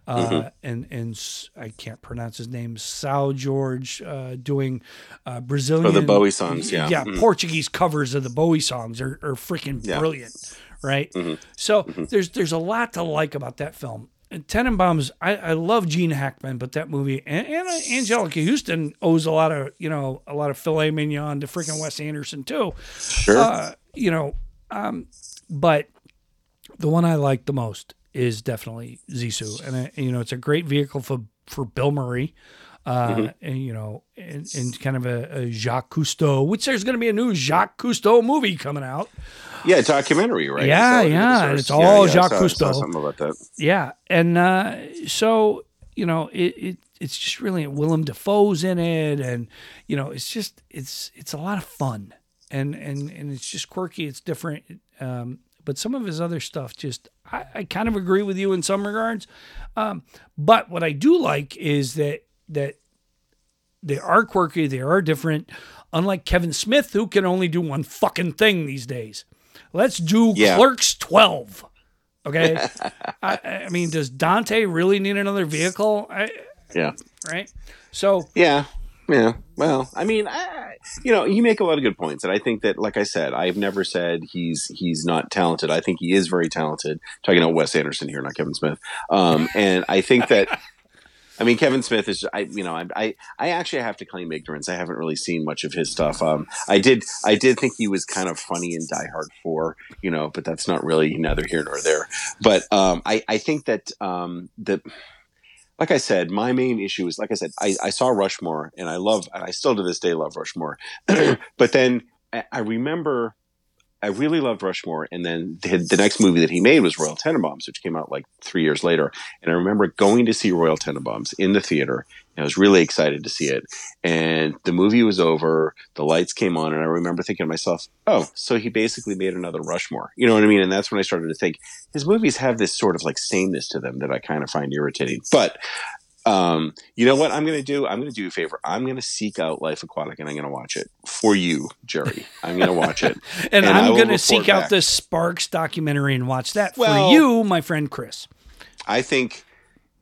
Uh, and and s- I can't pronounce his name. Sal George uh, doing uh, Brazilian Bowie songs, yeah. yeah, Mhm. Portuguese covers of the Bowie songs are, are freaking Yeah. brilliant, right? So there's there's a lot to like about that film. Tenenbaums, I, I love Gene Hackman, but that movie and, and uh, Anjelica Huston owes a lot of you know a lot of filet mignon to freaking Wes Anderson too. Sure. Uh, you know, um, but the one I like the most is definitely Zissou, and uh, you know it's a great vehicle for for Bill Murray. Uh, and you know, and, and kind of a, a Jacques Cousteau, which there's going to be a new Jacques Cousteau movie coming out. Yeah, documentary, right? Yeah, I saw it in the yeah, it's all I Jacques saw- I saw Cousteau. Something about that. Yeah, and uh, so you know, it, it it's just really Willem Dafoe's in it, and you know, it's just it's it's a lot of fun, and and and it's just quirky, it's different. Um, but some of his other stuff, just I, I kind of agree with you in some regards. Um, but what I do like is that that they are quirky, they are different. Unlike Kevin Smith, who can only do one fucking thing these days. Let's do Yeah. Clerks twelve. Okay, I, I mean, does Dante really need another vehicle? I, Yeah. right. So Yeah. Yeah. Well, I mean, I, you know, you make a lot of good points, and I think that, like I said, I've never said he's he's not talented. I think he is very talented. Talking about Wes Anderson here, not Kevin Smith. Um, and I think that, I mean, Kevin Smith is, I you know, I, I I actually have to claim ignorance. I haven't really seen much of his stuff. Um, I did I did think he was kind of funny in Die Hard Four, you know, but that's not really neither here nor there. But um, I I think that um, the like I said, my main issue is like I said, I, I saw Rushmore and I love, and I still to this day love Rushmore. but then I, I remember I really loved Rushmore, and then the, next movie that he made was Royal Tenenbaums, which came out like three years later. And I remember going to see Royal Tenenbaums in the theater. And I was really excited to see it. And the movie was over, the lights came on, and I remember thinking to myself, "Oh, so he basically made another Rushmore." You know what I mean? And that's when I started to think his movies have this sort of like sameness to them that I kind of find irritating. But um, you know what I'm going to do? I'm going to do you a favor. I'm going to seek out Life Aquatic and I'm going to watch it for you, Jerry. I'm going to watch it. and, And I'm going to seek out the Sparks documentary and watch that Well- for you, my friend Chris. I think,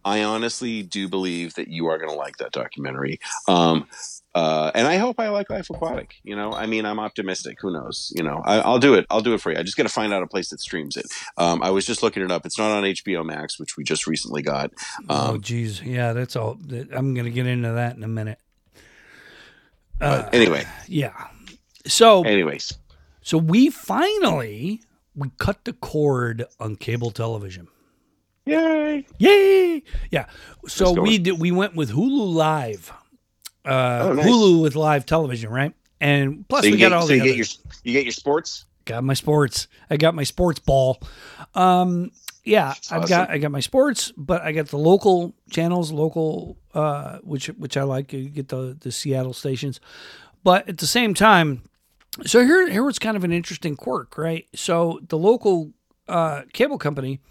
I honestly do believe that you are going to like that documentary. Um, uh, and I hope I like Life Aquatic. You know, I mean, I'm optimistic. Who knows? You know, I, I'll do it. I'll do it for you. I just got to find out a place that streams it. Um, I was just looking it up. It's not on HBO Max, which we just recently got. oh, Um, geez, yeah, that's all. I'm going to get into that in a minute. Uh, anyway, Yeah. So, anyways, so we finally we cut the cord on cable television. yay! Yay! Yeah. So we did. We went with Hulu Live. Uh, Oh, nice. Hulu with live television, right? And plus, So you we got all so the you other, get your you get your sports. got my sports. I got my sports ball. Um, yeah, I've got. I got my sports, but I got the local channels, local, uh, which which I like. You get the the Seattle stations, but at the same time, so here here was kind of an interesting quirk, right? So the local uh, cable company,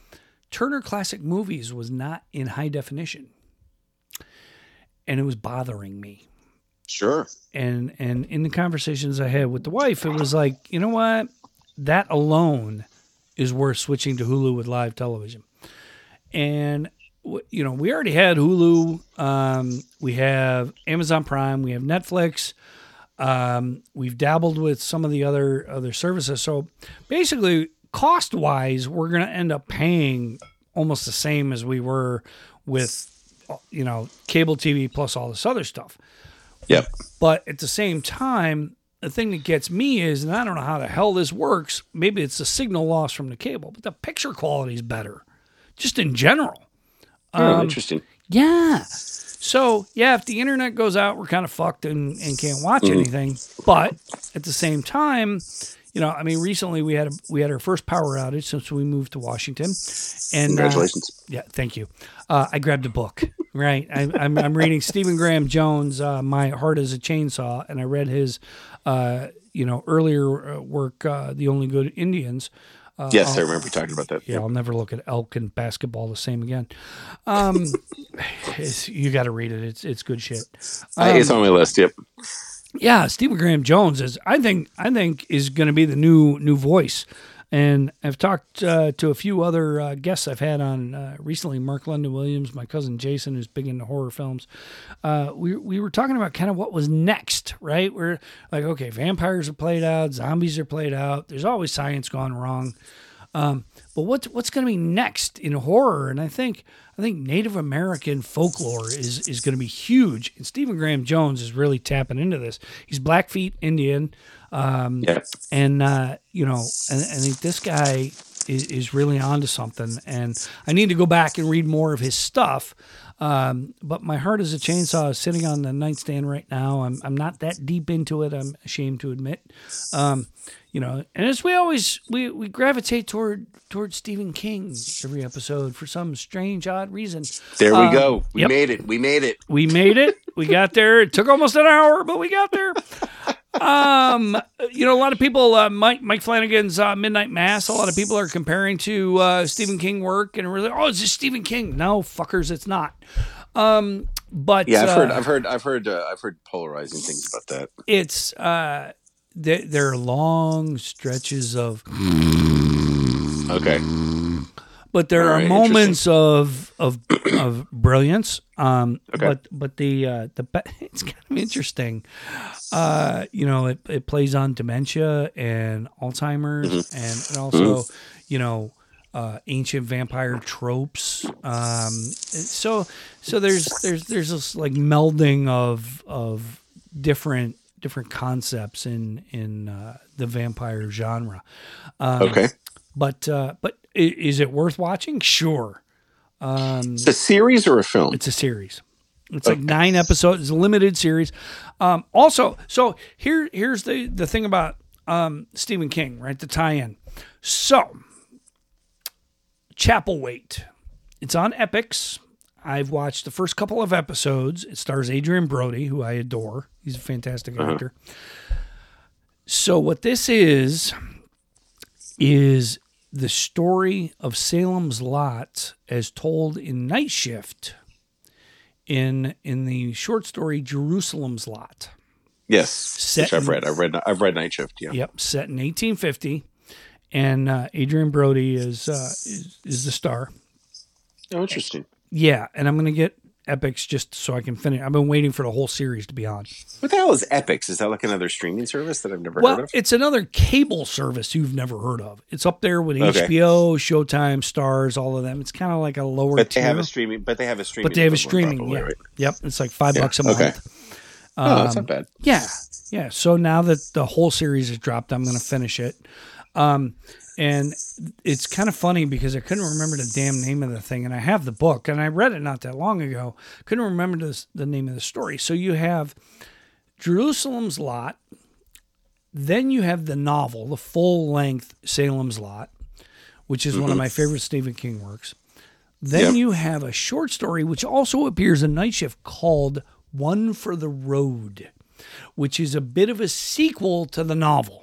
Turner Classic Movies, was not in high definition, and it was bothering me Sure. and and in the conversations I had with the wife, it was like, you know what, that alone is worth switching to Hulu with live television. And you know, we already had Hulu, um, we have Amazon Prime, we have Netflix. Um, we've dabbled with some of the other other services. So basically, cost wise, we're going to end up paying almost the same as we were with you know cable TV plus all this other stuff. Yep. But at the same time, the thing that gets me is, and I don't know how the hell this works. Maybe it's the signal loss from the cable, but the picture quality is better, just in general. Oh, Um, interesting. Yeah. So yeah, if the internet goes out, we're kind of fucked and, and can't watch anything. But at the same time, you know, I mean, recently we had a, we had our first power outage since we moved to Washington, and uh, Congratulations. yeah, thank you. Uh, I grabbed a book. Right, I, I'm I'm reading Stephen Graham Jones, uh, "My Heart Is a Chainsaw," and I read his, uh, you know, earlier uh, work, uh, "The Only Good Indians." yes, I remember talking about that. Uh, Yeah, I'll never look at elk and basketball the same again. Um, it's, you got to read it. It's it's good shit. I- it's on my list. Yep. Yeah, Stephen Graham Jones is. I think I think is going to be the new new voice. And I've talked uh, to a few other uh, guests I've had on uh, recently. Mark London Williams, my cousin Jason, who's big into horror films. Uh, we we were talking about kind of what was next, right? We're like, okay, vampires are played out, zombies are played out. There's always science gone wrong. Um, but what's what's going to be next in horror? And I think I think Native American folklore is is going to be huge. And Stephen Graham Jones is really tapping into this. He's Blackfeet Indian, um, Yeah. and uh, you know, and I think this guy is, is really onto something. And I need to go back and read more of his stuff. Um, but my heart is a chainsaw is sitting on the nightstand right now. I'm I'm not that deep into it. I'm ashamed to admit. Um, you know, and as we always we, we gravitate toward toward Stephen King every episode for some strange odd reason. There we Um, go. We yep. made it. We made it. We made it. We got there. It took almost an hour, but we got there. Um, you know, a lot of people, uh, Mike Mike Flanagan's uh, Midnight Mass. A lot of people are comparing to uh, Stephen King work, and really, oh, is this Stephen King? No, fuckers, it's not. Um, but Yeah, I've uh, heard. I've heard. I've heard. Uh, I've heard polarizing things about that. it's uh, there, there are long stretches of Okay. But there All are right, moments of of of brilliance. Um, Okay. but but the uh, the it's kind of interesting. Uh, you know, it, it plays on dementia and Alzheimer's, Mm-hmm. and, and also, you know. Uh, ancient vampire tropes. Um, so so there's there's there's this like melding of of different different concepts in in uh, the vampire genre. Um, Okay. but uh, but is it worth watching? Sure. Um, It's a series or a film? it's a series. It's like nine episodes. It's a limited series. Um, also, so here here's the the thing about um, Stephen King, right? The tie-in. So, Chapelwaite. It's on Epix. I've watched the first couple of episodes. It stars Adrien Brody, who I adore. He's a fantastic actor. So what this is is the story of Salem's Lot as told in Night Shift in in the short story Jerusalem's Lot. yes. Set Which I've in- read. I've read. I've read Night Shift. Yeah. Yep, set in 1850, and uh, Adrien Brody is, uh, is is the star. Oh, interesting. Yeah, and I'm gonna get Epix just so I can finish. I've been waiting for the whole series to be on. What the hell is Epix? Is that like another streaming service that I've never Well, heard of? it's another cable service you've never heard of. It's up there with Okay. HBO, Showtime, Starz, all of them. It's kind of like a lower But they tier. have a streaming. But they have a streaming. but they have a streaming. probably, yeah. right? Yep. It's like five Yeah, bucks a month. okay. oh, that's Um, not bad. Yeah, yeah. So now that the whole series is dropped, I'm going to finish it. Um, and it's kind of funny because I couldn't remember the damn name of the thing, and I have the book, and I read it not that long ago. Couldn't remember this, the name of the story. So you have Jerusalem's Lot, then you have the novel, the full length Salem's Lot, which is one of mm-hmm. my favorite Stephen King works. Then Yep. you have a short story which also appears in Night Shift called One for the Road, which is a bit of a sequel to the novel.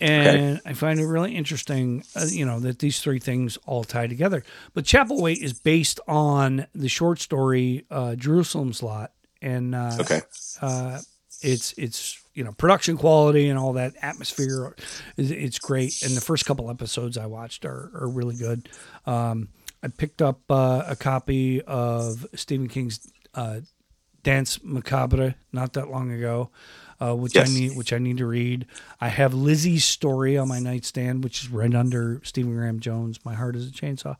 And I find it really interesting, uh, you know, that these three things all tie together. But Chapelwaite is based on the short story uh, Jerusalem's Lot, and uh, Okay. uh, It's it's you know production quality and all that atmosphere. It's great, and the first couple episodes I watched are are really good. Um, I picked up uh, a copy of Stephen King's uh, Danse Macabre not that long ago, uh, which yes. I need which I need to read. I have Lisey's story on my nightstand, which is right under Stephen Graham Jones. My heart is a chainsaw.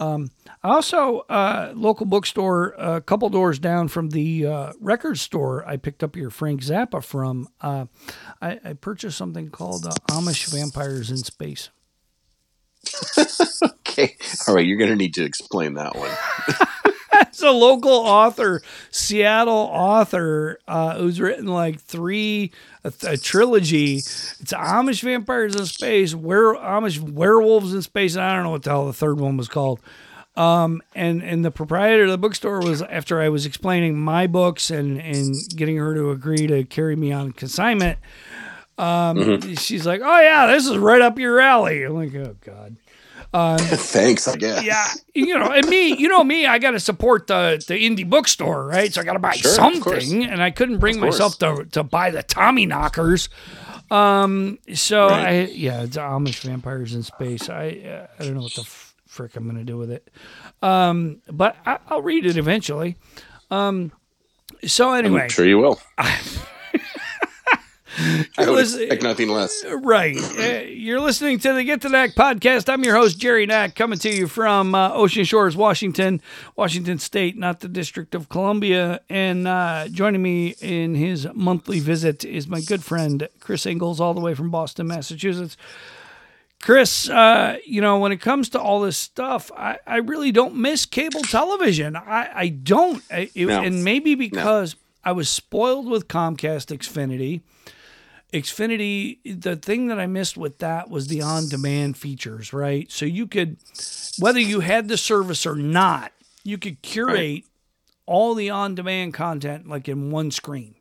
Um, also, uh, local bookstore, a couple doors down from the uh, record store, I picked up your Frank Zappa from. Uh, I, I, purchased something called uh, Amish Vampires in Space. okay, all right, you're going to need to explain that one. it's a local author, Seattle author, uh, who's written like three a, a, trilogy. It's Amish vampires in space, where Amish werewolves in space. And I don't know what the hell the third one was called. Um, and and the proprietor of the bookstore was after I was explaining my books and and getting her to agree to carry me on consignment. Um, mm-hmm. she's like, "Oh yeah, this is right up your alley." I'm like, "Oh God." Um, Thanks, I guess. Yeah, you know, and me, you know me, I got to support the the indie bookstore, right? So I got to buy sure, something, and I couldn't bring myself to to buy the Tommy Knockers. Um, so right. I yeah, it's Amish vampires in space. I uh, I don't know what the frick I'm gonna do with it. Um, but I, will read it eventually. Um, so anyway, I'm sure you will. I, I would expect nothing less. Right. Uh, you're listening to the Get to Knack podcast. I'm your host, Jerry Knack, coming to you from uh, Ocean Shores, Washington, Washington State, not the District of Columbia. And uh, joining me in his monthly visit is my good friend, Chris Ingalls, all the way from Boston, Massachusetts. Chris, uh, you know, when it comes to all this stuff, I, I really don't miss cable television. I, I don't. I, it, no. And maybe because no. I was spoiled with Comcast Xfinity Xfinity, the thing that I missed with that was the on demand features, right? So you could, whether you had the service or not, you could curate right. all the on demand content like in one screen.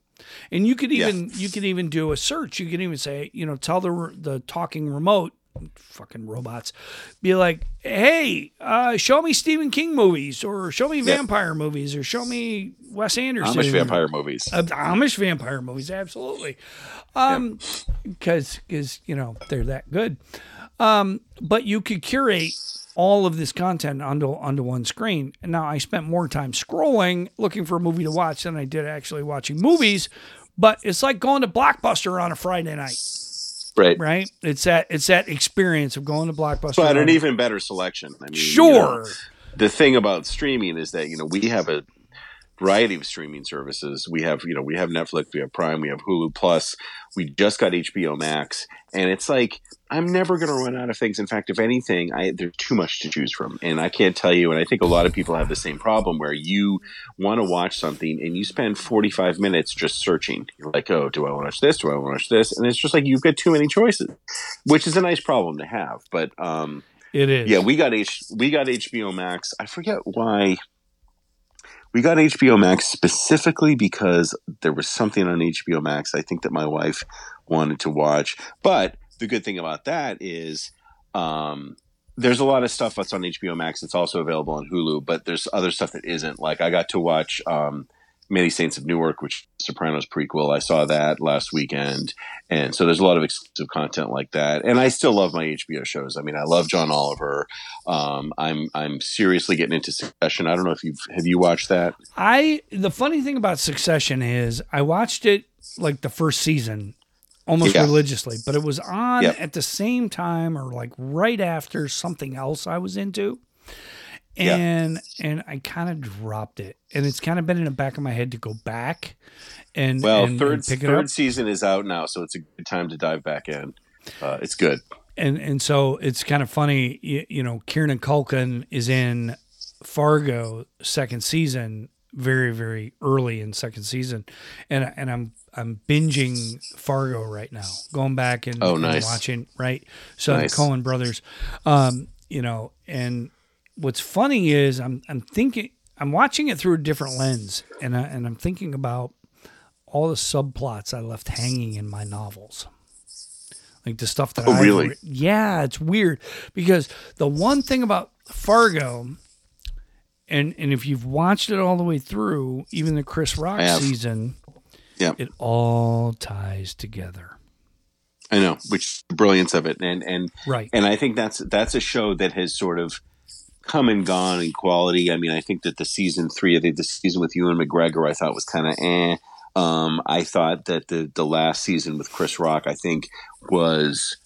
And you could even yeah. you could even do a search. You can even say, you know, tell the the talking remote fucking robots be like hey uh, show me stephen king movies or show me vampire movies or show me wes anderson. Amish vampire movies. Uh, amish vampire movies absolutely. Um because yeah. because you know they're that good. Um but you could curate all of this content onto onto one screen. And now i spent more time scrolling looking for a movie to watch than i did actually watching movies but it's like going to blockbuster on a friday night Right. Right. It's that it's that experience of going to Blockbuster. But an even better selection. I mean, sure. You know, the thing about streaming is that you know we have a variety of streaming services. We have, you know, we have Netflix, we have Prime, we have Hulu Plus. We just got HBO Max, and it's like I'm never going to run out of things. In fact, if anything, I, there's too much to choose from, and I can't tell you. And I think a lot of people have the same problem where you want to watch something and you spend 45 minutes just searching. You're like, oh, do I want to watch this? Do I want to watch this? And it's just like you've got too many choices, which is a nice problem to have. But um, it is. Yeah, we got H we got HBO Max. I forget why we got HBO Max specifically because there was something on HBO Max I think that my wife wanted to watch. But the good thing about that is um, there's a lot of stuff that's on HBO Max. It's also available on Hulu, but there's other stuff that isn't. Like I got to watch um, Many Saints of Newark, which Sopranos prequel. I saw that last weekend, and so there's a lot of exclusive content like that. And I still love my HBO shows. I mean, I love John Oliver. Um, I'm I'm seriously getting into Succession. I don't know if you've have you watched that. I the funny thing about Succession is I watched it like the first season almost yeah. religiously, but it was on yep. at the same time or like right after something else I was into and yeah. and I kind of dropped it, and it's kind of been in the back of my head to go back. And well, and, third and third season is out now, so it's a good time to dive back in. Uh, it's good, and and so it's kind of funny, you, you know, Kieran Culkin is in Fargo second season, very very early in second season, and and I'm I'm binging Fargo right now, going back and, oh, nice. and watching right. So nice. the Coen brothers, um, you know, and what's funny is I'm I'm thinking I'm watching it through a different lens, and I, and I'm thinking about all the subplots I left hanging in my novels, like the stuff that. Oh, I really? Re- yeah, it's weird because the one thing about Fargo, and and if you've watched it all the way through, even the Chris Rock season, Yeah. It all ties together. I know, which the brilliance of it, and and Right. and I think that's that's a show that has sort of come and gone in quality. I mean, I think that the season three, I think the season with Ewan McGregor, I thought was kind of eh. Um, I thought that the the last season with Chris Rock, I think, was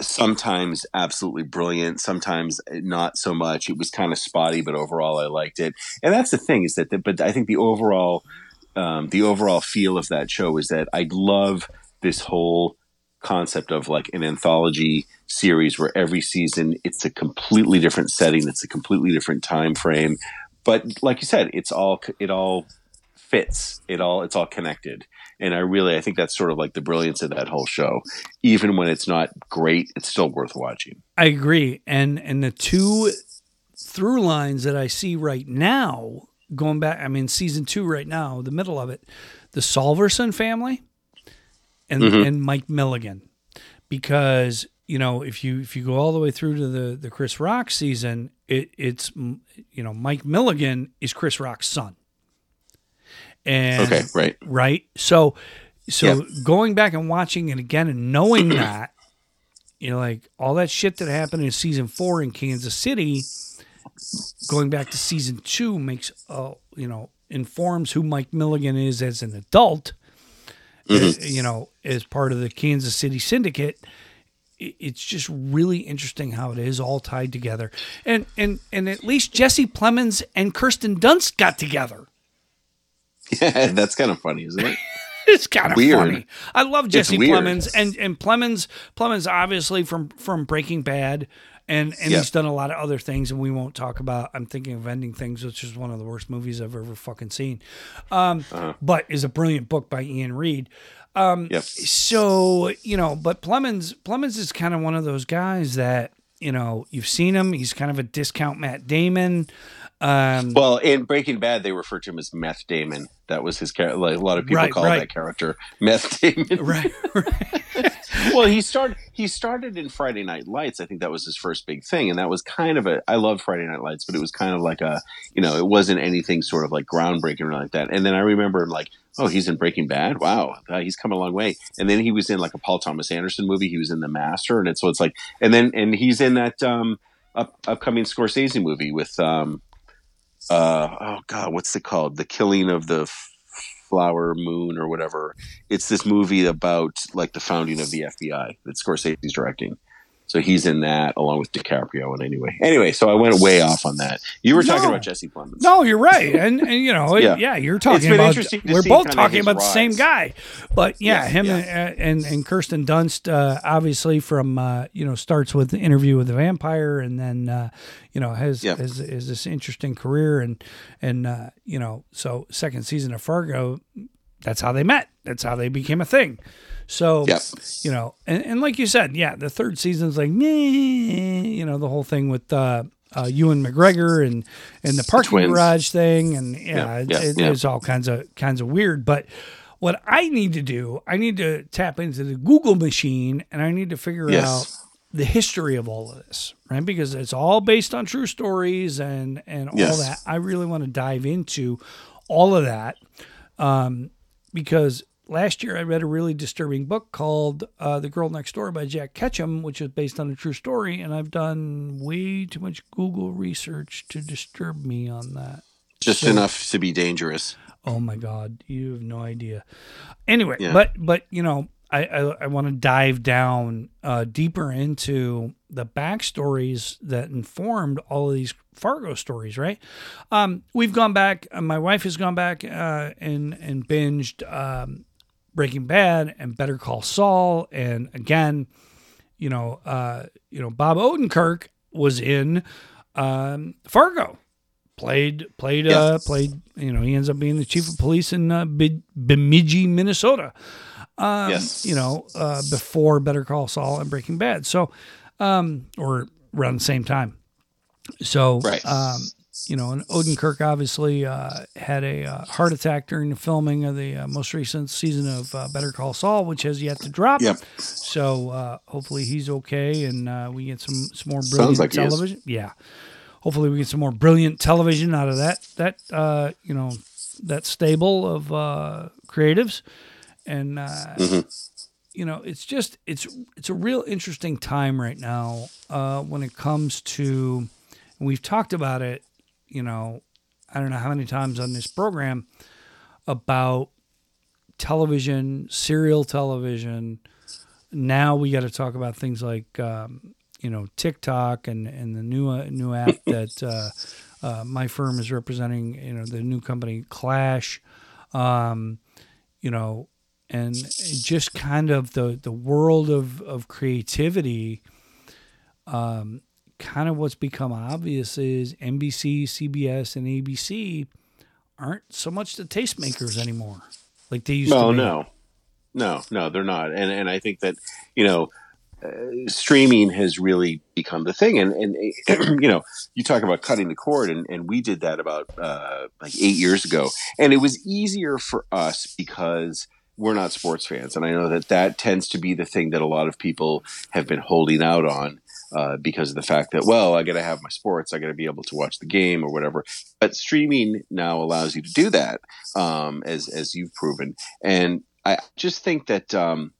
sometimes absolutely brilliant, sometimes not so much. It was kind of spotty, but overall, I liked it. And that's the thing is that, the, but I think the overall um, the overall feel of that show is that I love this whole concept of like an anthology series where every season it's a completely different setting, it's a completely different time frame, but like you said, it's all it all fits. It all it's all connected, and I really I think that's sort of like the brilliance of that whole show. Even when it's not great, it's still worth watching. I agree. And and the two through lines that I see right now, going back, I mean, season two right now, the middle of it, the Solverson family and mm-hmm. and Mike Milligan, because you know if you if you go all the way through to the the Chris Rock season, it, it's you know Mike Milligan is Chris Rock's son. And Okay, right. right? So, so Yeah. going back and watching it again and knowing that, you know, like all that shit that happened in season four in Kansas City, going back to season two makes, uh, you know, informs who Mike Milligan is as an adult, uh, you know, as part of the Kansas City syndicate. It's just really interesting how it is all tied together, and and and at least Jesse Plemons and Kirsten Dunst got together. Yeah, that's kind of funny, isn't it? It's kind of Weird. funny. I love Jesse. Plemons and and Plemons Plemons obviously from from Breaking Bad and and Yeah. he's done a lot of other things and we won't talk about I'm thinking of ending things which is one of the worst movies I've ever fucking seen. Um Uh-huh. but is a brilliant book by Iain Reid. Yep. So, you know, but Plemons Plemons is kind of one of those guys that, you know, you've seen him, he's kind of a discount Matt Damon. Um Well, in Breaking Bad, they refer to him as Meth Damon. That was his character. Like, a lot of people Right, call right. that character Meth Damon. right, right. Well, he started. He started in Friday Night Lights. I think that was his first big thing, and that was kind of a. I love Friday Night Lights, but it was kind of like a. You know, it wasn't anything sort of like groundbreaking or like that. And then I remember like, oh, he's in Breaking Bad. Wow, uh, he's come a long way. And then he was in like a Paul Thomas Anderson movie. He was in The Master, and it's so it's like, and then and he's in that um up, upcoming Scorsese movie with um uh oh god, what's it called? The Killing of the Flower Moon or whatever. It's this movie about like the founding of the FBI that Scorsese's directing. So he's in that along with DiCaprio. And anyway, anyway, so I went way off on that. You were talking No. about Jesse Plemons. No, you're right, and, and you know, yeah. Yeah. you're talking been about. We're both talking about the same guy, but yeah, Yeah, him yeah. And, and and Kirsten Dunst, uh, obviously from uh, you know starts with the interview with the vampire, and then uh, you know has, Yeah. has has this interesting career, and and uh, you know so second season of Fargo, that's how they met. That's how they became a thing. So Yep. you know, and, and like you said, yeah, the third season's like, you know, the whole thing with uh, uh, Ewan McGregor and and the parking twins. garage thing, and yeah, it, yeah, it- yeah. it's all kinds of kinds of weird. But what I need to do, I need to tap into the Google machine, and I need to figure Yes. out the history of all of this, right? Because it's all based on true stories and and all Yes. that. I really want to dive into all of that um, because last year I read a really disturbing book called uh, "The Girl Next Door" by Jack Ketchum, which is based on a true story, and I've done way too much Google research to disturb me on that. Just enough to be dangerous. Oh my God, you have no idea. Anyway, Yeah. but but you know, I I, I want to dive down uh, deeper into the backstories that informed all of these Fargo stories. Right? Um, we've gone back. Uh, my wife has gone back uh, and and binged um, Breaking Bad and Better Call Saul, and again, you know, uh, you know, Bob Odenkirk was in um, Fargo. Played played uh played you know he ends up being the chief of police in uh, Be- Bemidji Minnesota. Um Yes. you know uh before Better Call Saul and Breaking Bad. So um or around the same time. So Right. um you know and Odenkirk obviously uh had a uh, heart attack during the filming of the uh, most recent season of uh, Better Call Saul which has yet to drop Yep. so uh hopefully he's okay and uh we get some some more brilliant like television yeah hopefully we get some more brilliant television out of that that uh you know that stable of uh, creatives, and uh, mm-hmm. you know, it's just it's it's a real interesting time right now uh, when it comes to. And we've talked about it, you know, I don't know how many times on this program about television, serial television. Now we got to talk about things like um, you know TikTok and and the new uh, new app that uh, uh, my firm is representing. You know the new company Clash. Um, you know, and just kind of the the world of of creativity. Um, kind of what's become obvious is NBC, CBS, and ABC aren't so much the tastemakers anymore, like they used well, to. Well, no, no, no, they're not, and and I think that you know uh, streaming has really become the thing. And, and you know, you talk about cutting the cord, and, and we did that about uh, like eight years ago. And it was easier for us because we're not sports fans. And I know that that tends to be the thing that a lot of people have been holding out on. Uh, because of the fact that, well, I got to have my sports, I got to be able to watch the game or whatever. But streaming now allows you to do that, um, as as you've proven. And I just think that um,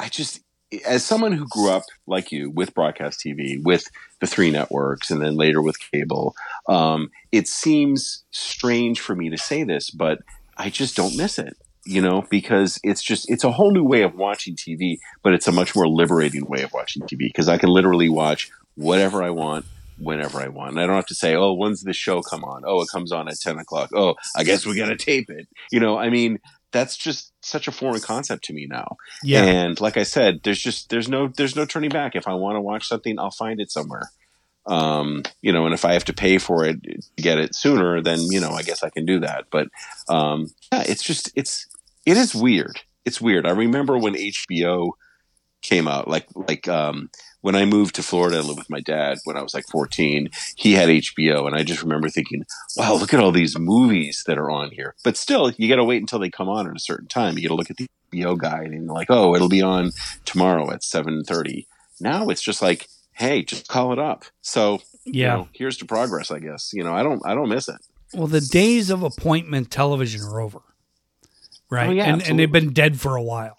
I just as someone who grew up like you with broadcast TV, with the three networks, and then later with cable, um, it seems strange for me to say this, but I just don't miss it. You know, because it's just it's a whole new way of watching TV, but it's a much more liberating way of watching TV because I can literally watch whatever I want whenever I want. And I don't have to say, oh, when's the show come on? Oh, it comes on at 10 o'clock. Oh, I guess we got to tape it. You know, I mean, that's just such a foreign concept to me now. Yeah. And like I said, there's just there's no there's no turning back. If I want to watch something, I'll find it somewhere. Um, you know, and if I have to pay for it to get it sooner, then you know, I guess I can do that. But um, yeah, it's just it's it is weird. It's weird. I remember when HBO came out, like like um, when I moved to Florida and lived with my dad when I was like 14, he had HBO. And I just remember thinking, wow, look at all these movies that are on here. But still, you got to wait until they come on at a certain time. You got to look at the HBO guide and like, oh, it'll be on tomorrow at 7.30. Now it's just like, hey, just call it up. So, yeah, you know, here's to progress, I guess. You know, I don't, I don't miss it. Well, the days of appointment television are over. Right. Oh, yeah, and, and they've been dead for a while.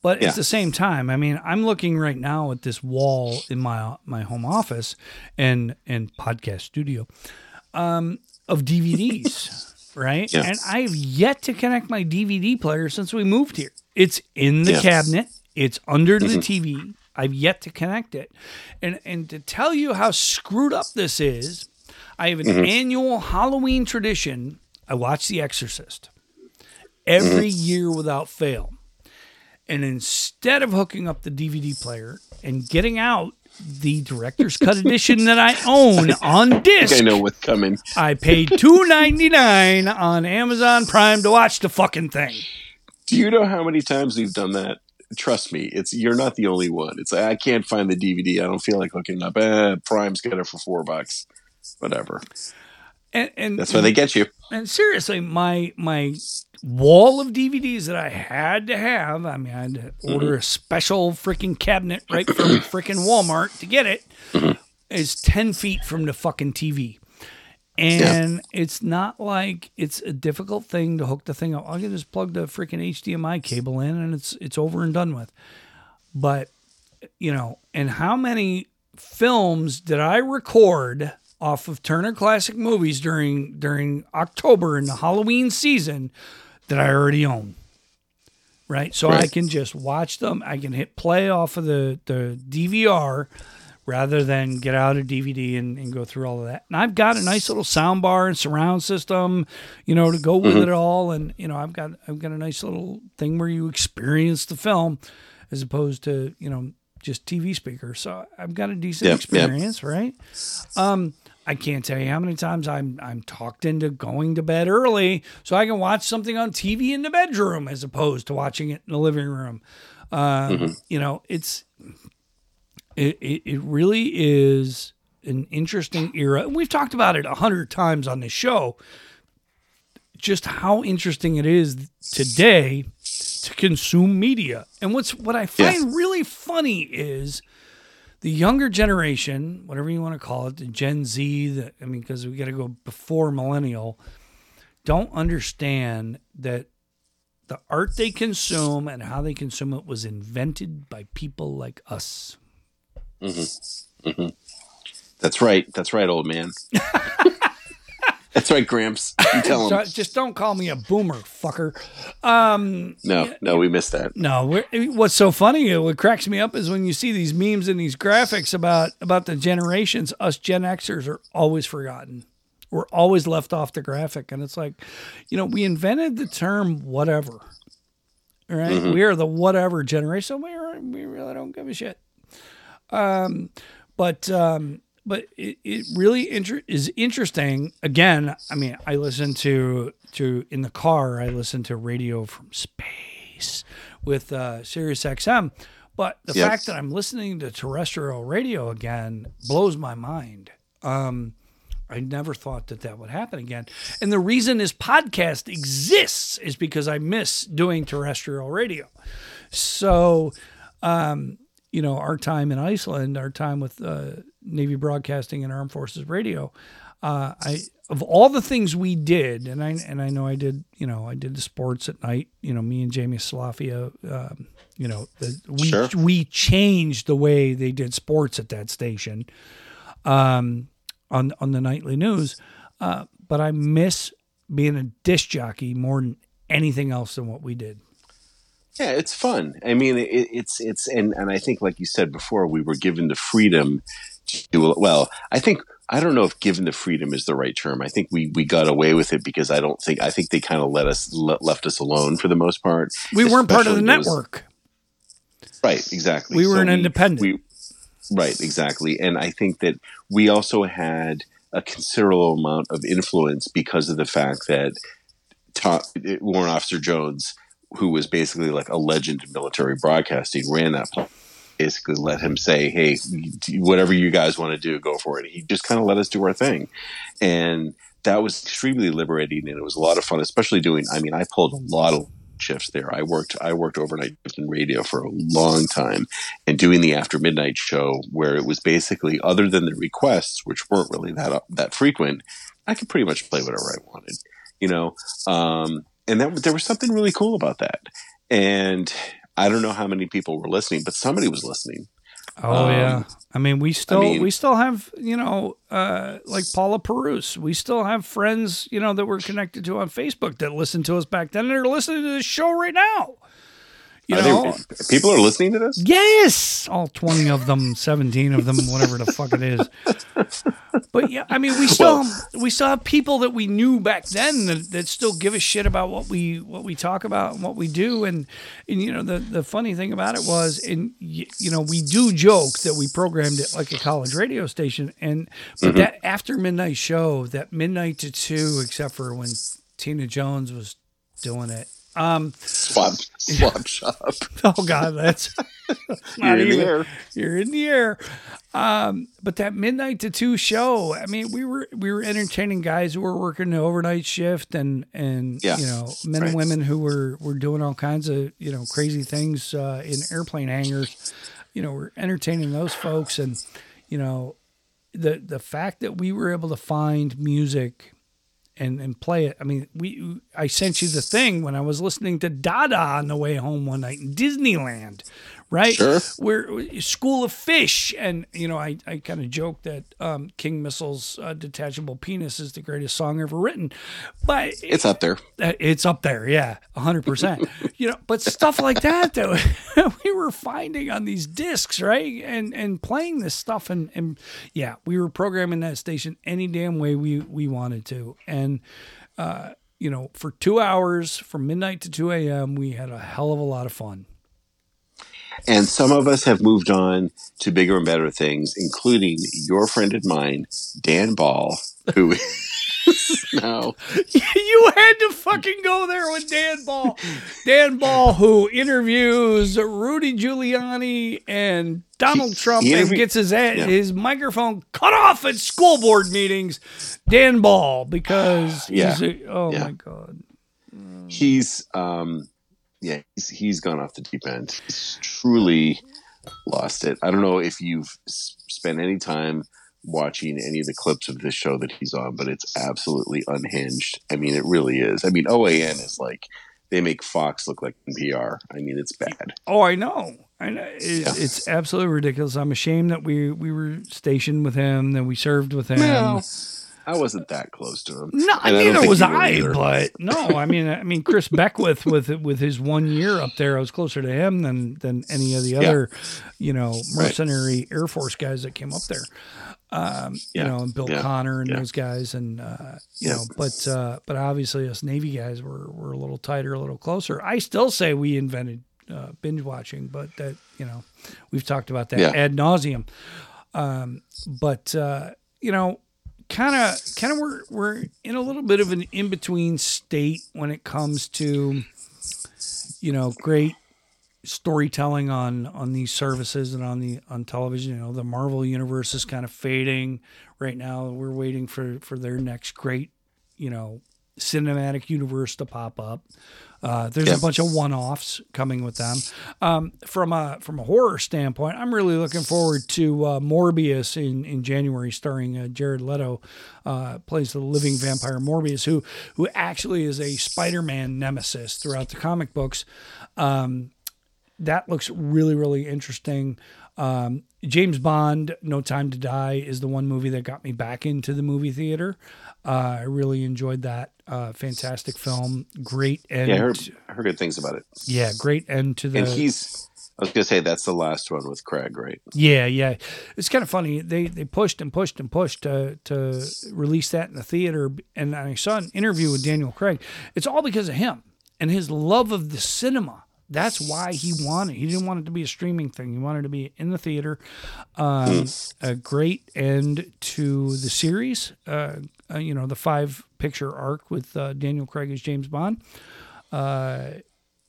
But yeah. at the same time, I mean, I'm looking right now at this wall in my my home office and and podcast studio um, of DVDs, right? Yeah. And I've yet to connect my DVD player since we moved here. It's in the yes. cabinet. It's under mm-hmm. the TV. I've yet to connect it. And and to tell you how screwed up this is, I have an mm-hmm. annual Halloween tradition. I watch The Exorcist every mm-hmm. year without fail. And instead of hooking up the DVD player and getting out the director's cut edition that I own on disc, I, I know what's coming. I paid two ninety nine on Amazon Prime to watch the fucking thing. Do you know how many times we've done that? Trust me, it's you're not the only one. It's I can't find the DVD. I don't feel like hooking up. Eh, Prime's got it for four bucks. Whatever. And, and that's why they get you. And seriously, my my wall of DVDs that I had to have. I mean, I had to order mm-hmm. a special freaking cabinet right from freaking Walmart to get it. Mm-hmm. Is ten feet from the fucking TV. And yeah. it's not like it's a difficult thing to hook the thing up. I can just plug the freaking HDMI cable in and it's it's over and done with. But you know, and how many films did I record off of Turner Classic Movies during during October in the Halloween season that I already own. Right? So right. I can just watch them. I can hit play off of the, the DVR rather than get out a DVD and, and go through all of that. And I've got a nice little sound bar and surround system, you know, to go with mm-hmm. it all. And, you know, I've got I've got a nice little thing where you experience the film as opposed to, you know, just TV speakers. So I've got a decent yep, experience, yep. right? Um, I can't tell you how many times I'm I'm talked into going to bed early so I can watch something on TV in the bedroom as opposed to watching it in the living room. Uh, mm-hmm. You know, it's it, it, it really is an interesting era. We've talked about it a hundred times on this show. Just how interesting it is today to consume media. And what's what I find yes. really funny is the younger generation, whatever you want to call it, the Gen Z, the, I mean, because we got to go before millennial, don't understand that the art they consume and how they consume it was invented by people like us. Mm-hmm. Mm-hmm. That's right. That's right, old man. That's right, Gramps. You tell him. Just don't call me a boomer, fucker. Um, no, no, we missed that. No, what's so funny, what cracks me up is when you see these memes and these graphics about about the generations. Us Gen Xers are always forgotten. We're always left off the graphic, and it's like, you know, we invented the term whatever. Right? Mm-hmm. We are the whatever generation. We are, we really don't give a shit. Um, but um, but it, it really inter- is interesting. Again, I mean, I listen to to in the car. I listen to radio from space with uh, Sirius XM. But the yep. fact that I'm listening to terrestrial radio again blows my mind. Um, I never thought that that would happen again. And the reason this podcast exists is because I miss doing terrestrial radio. So, um, you know, our time in Iceland, our time with uh, Navy Broadcasting and Armed Forces Radio. Uh, I of all the things we did, and I and I know I did, you know, I did the sports at night. You know, me and Jamie Salafia, um, you know, the, we sure. we changed the way they did sports at that station, um, on on the nightly news. Uh, but I miss being a disc jockey more than anything else than what we did. Yeah, it's fun. I mean, it, it's it's and and I think, like you said before, we were given the freedom to well. I think I don't know if given the freedom is the right term. I think we we got away with it because I don't think I think they kind of let us left us alone for the most part. We weren't part of the those, network. Right, exactly. We were so an we, independent. We, right, exactly. And I think that we also had a considerable amount of influence because of the fact that Tom, Warrant Officer Jones who was basically like a legend in military broadcasting, ran that. Basically, let him say, "Hey, whatever you guys want to do, go for it." He just kind of let us do our thing, and that was extremely liberating, and it was a lot of fun, especially doing. I mean, I pulled a lot of shifts there. I worked I worked overnight in radio for a long time and doing the after midnight show where it was basically other than the requests which weren't really that that frequent, I could pretty much play whatever I wanted. You know, um, and that there was something really cool about that. And I don't know how many people were listening, but somebody was listening. Oh um, yeah, I mean we still I mean, we still have you know uh, like Paula Perus. We still have friends you know that we're connected to on Facebook that listened to us back then and are listening to this show right now. You know, they, people are listening to this. Yes, all twenty of them, seventeen of them, whatever the fuck it is. But yeah, I mean, we still well, we still have people that we knew back then that, that still give a shit about what we what we talk about and what we do. And and you know, the the funny thing about it was, and you know, we do joke that we programmed it like a college radio station, and but mm-hmm. that after midnight show, that midnight to two, except for when Tina Jones was doing it um, swap swap shop. Oh God, that's you're in even, the air. You're in the air. Um, but that midnight to two show, I mean, we were we were entertaining guys who were working the overnight shift and and yeah. you know men right. and women who were were doing all kinds of you know crazy things uh, in airplane hangars. You know, we're entertaining those folks, and you know, the the fact that we were able to find music and and play it. I mean, we I sent you the thing when I was listening to Dada on the way home one night in Disneyland, right? Sure. We're School of Fish, and you know, I, I kind of joke that um, King Missile's uh, "Detachable Penis" is the greatest song ever written, but it's up there. Uh, it's up there, yeah, hundred percent. You know, but stuff like that though, we were finding on these discs, right, and and playing this stuff, and and yeah, we were programming that station any damn way we we wanted to, and. Uh, you know, for two hours from midnight to 2 a.m., we had a hell of a lot of fun. And some of us have moved on to bigger and better things, including your friend and mine, Dan Ball, who no. You had to fucking go there with Dan Ball. Dan Ball, who interviews Rudy Giuliani and Donald Trump and gets his ad, yeah. his microphone cut off at school board meetings. Dan Ball, because yeah. A, oh yeah. my God. He's um yeah, he's, he's gone off the deep end. He's truly lost it. I don't know if you've spent any time watching any of the clips of this show that he's on, but it's absolutely unhinged. I mean, it really is. I mean, OAN is like they make Fox look like NPR. I mean, it's bad. Oh, I know. I know. It, yeah. It's absolutely ridiculous. I'm ashamed that we we were stationed with him, that we served with him. Well, I wasn't that close to him. No, and neither I was I. But no, I mean, I mean, Chris Beckwith with with his one year up there, I was closer to him than than any of the other, yeah. you know, mercenary right. Air Force guys that came up there. Um, yeah. you know, and Bill yeah. Connor and those guys, and uh, you know, but uh, but obviously us Navy guys were were a little tighter, a little closer. I still say we invented uh, binge watching, but that you know, we've talked about that ad nauseum. Um, but uh, you know, kind of kind of we're we're in a little bit of an in between state when it comes to you know great storytelling on on these services and on the on television. You know the marvel universe is kind of fading right now. We're waiting for for their next great you know cinematic universe to pop up uh, there's a bunch of one-offs coming with them. Um, from a from a horror standpoint, I'm really looking forward to uh, Morbius in, in January, starring uh, Jared Leto, uh, plays the living vampire Morbius, who who actually is a Spider-Man nemesis throughout the comic books. Um, that looks really really interesting. Um, James Bond, No Time to Die, is the one movie that got me back into the movie theater. Uh, I really enjoyed that. Uh, fantastic film. Great end. Yeah, I heard, I heard good things about it. Yeah, great end to the. And he's. I was gonna say that's the last one with Craig, right? Yeah, yeah. It's kind of funny. They they pushed and pushed and pushed to to release that in the theater, and I saw an interview with Daniel Craig. It's all because of him and his love of the cinema. That's why he wanted. He didn't want it to be a streaming thing. He wanted to be in the theater. Um, mm. A great end to the series. Uh, uh, you know, the five picture arc with uh, Daniel Craig as James Bond. Uh,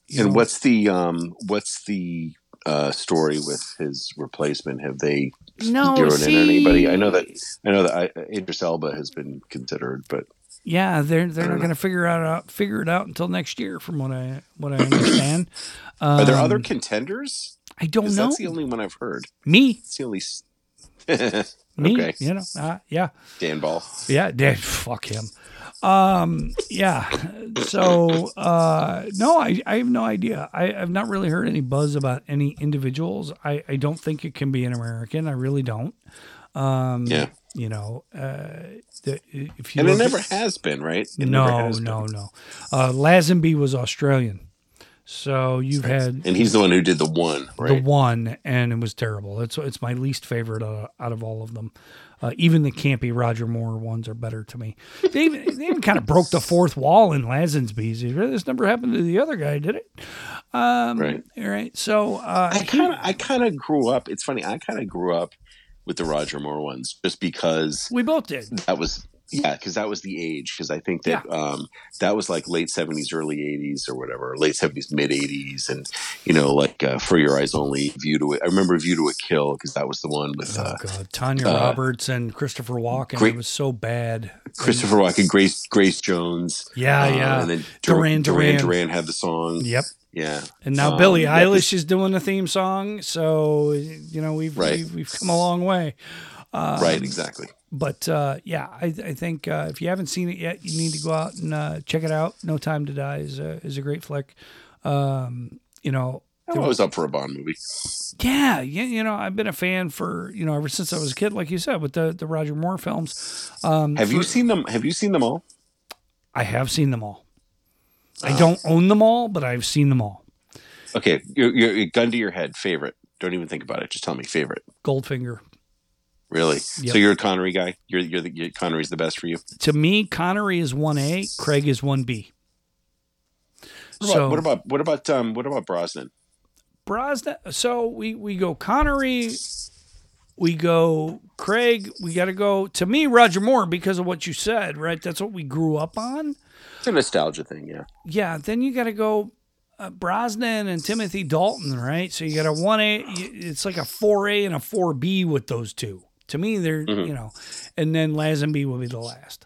and know, what's the um, what's the uh, story with his replacement? Have they no, zeroed see, in anybody? I know that I know that I, Idris Elba has been considered, but yeah, they're they're not going to figure out, out figure it out until next year, from what I what I understand. um, Are there other um, contenders? I don't know. That's the only one I've heard. Me. It's the only. Me, okay. you know, uh, yeah. Dan Ball. Yeah, Dan. Fuck him. Um, yeah. So, uh, no, I, I have no idea. I, I've not really heard any buzz about any individuals. I, I don't think it can be an American. I really don't. Um, yeah. You know, uh, the, if you and it never at, has been, right? It no, no, been. no. Uh, Lazenby was Australian. So you've had, and he's the one who did the one, right? The one, and it was terrible. It's it's my least favorite uh, out of all of them. Uh, even the campy Roger Moore ones are better to me. They even, they even kind of broke the fourth wall in Lazenby's. This never happened to the other guy, did it? Um, right. Right. So uh, I kind of I kind of grew up. It's funny. I kind of grew up with the Roger Moore ones just because we both did. That was yeah, because that was the age. Because I think that yeah. um, that was like late seventies, early eighties, or whatever, late seventies, mid eighties, and you know, like uh, for your eyes only, View to. it. I remember View to a Kill because that was the one with oh, uh, God. Tanya uh, Roberts and Christopher Walken. Great, it was so bad. Christopher and, Walken, Grace Grace Jones. Yeah, uh, yeah. And then Duran Duran Duran had the song. Yep. Yeah. And now um, Billie Eilish is doing the theme song, so you know we've right. we've, we've come a long way. Um, right, exactly. But uh, yeah, I, I think uh, if you haven't seen it yet, you need to go out and uh, check it out. No Time to Die is a, is a great flick. Um, you know, I'm always up for a Bond movie. Yeah, yeah, you know, I've been a fan for you know ever since I was a kid, like you said, with the the Roger Moore films. Um, have for, you seen them? Have you seen them all? I have seen them all. I uh, don't own them all, but I've seen them all. Okay, your gun to your head. Favorite? Don't even think about it. Just tell me favorite. Goldfinger. Really? Yep. So you're a Connery guy. You're you're the you're, Connery's the best for you. To me, Connery is one A. Craig is one B. What so what about what about um what about Brosnan? Brosnan. So we we go Connery. We go Craig. We got to go to me Roger Moore because of what you said. Right. That's what we grew up on. It's a nostalgia thing. Yeah. Yeah. Then you got to go uh, Brosnan and Timothy Dalton, right? So you got a one A. It's like a four A and a four B with those two. To me, they're mm-hmm. you know, and then Lazenby will be the last.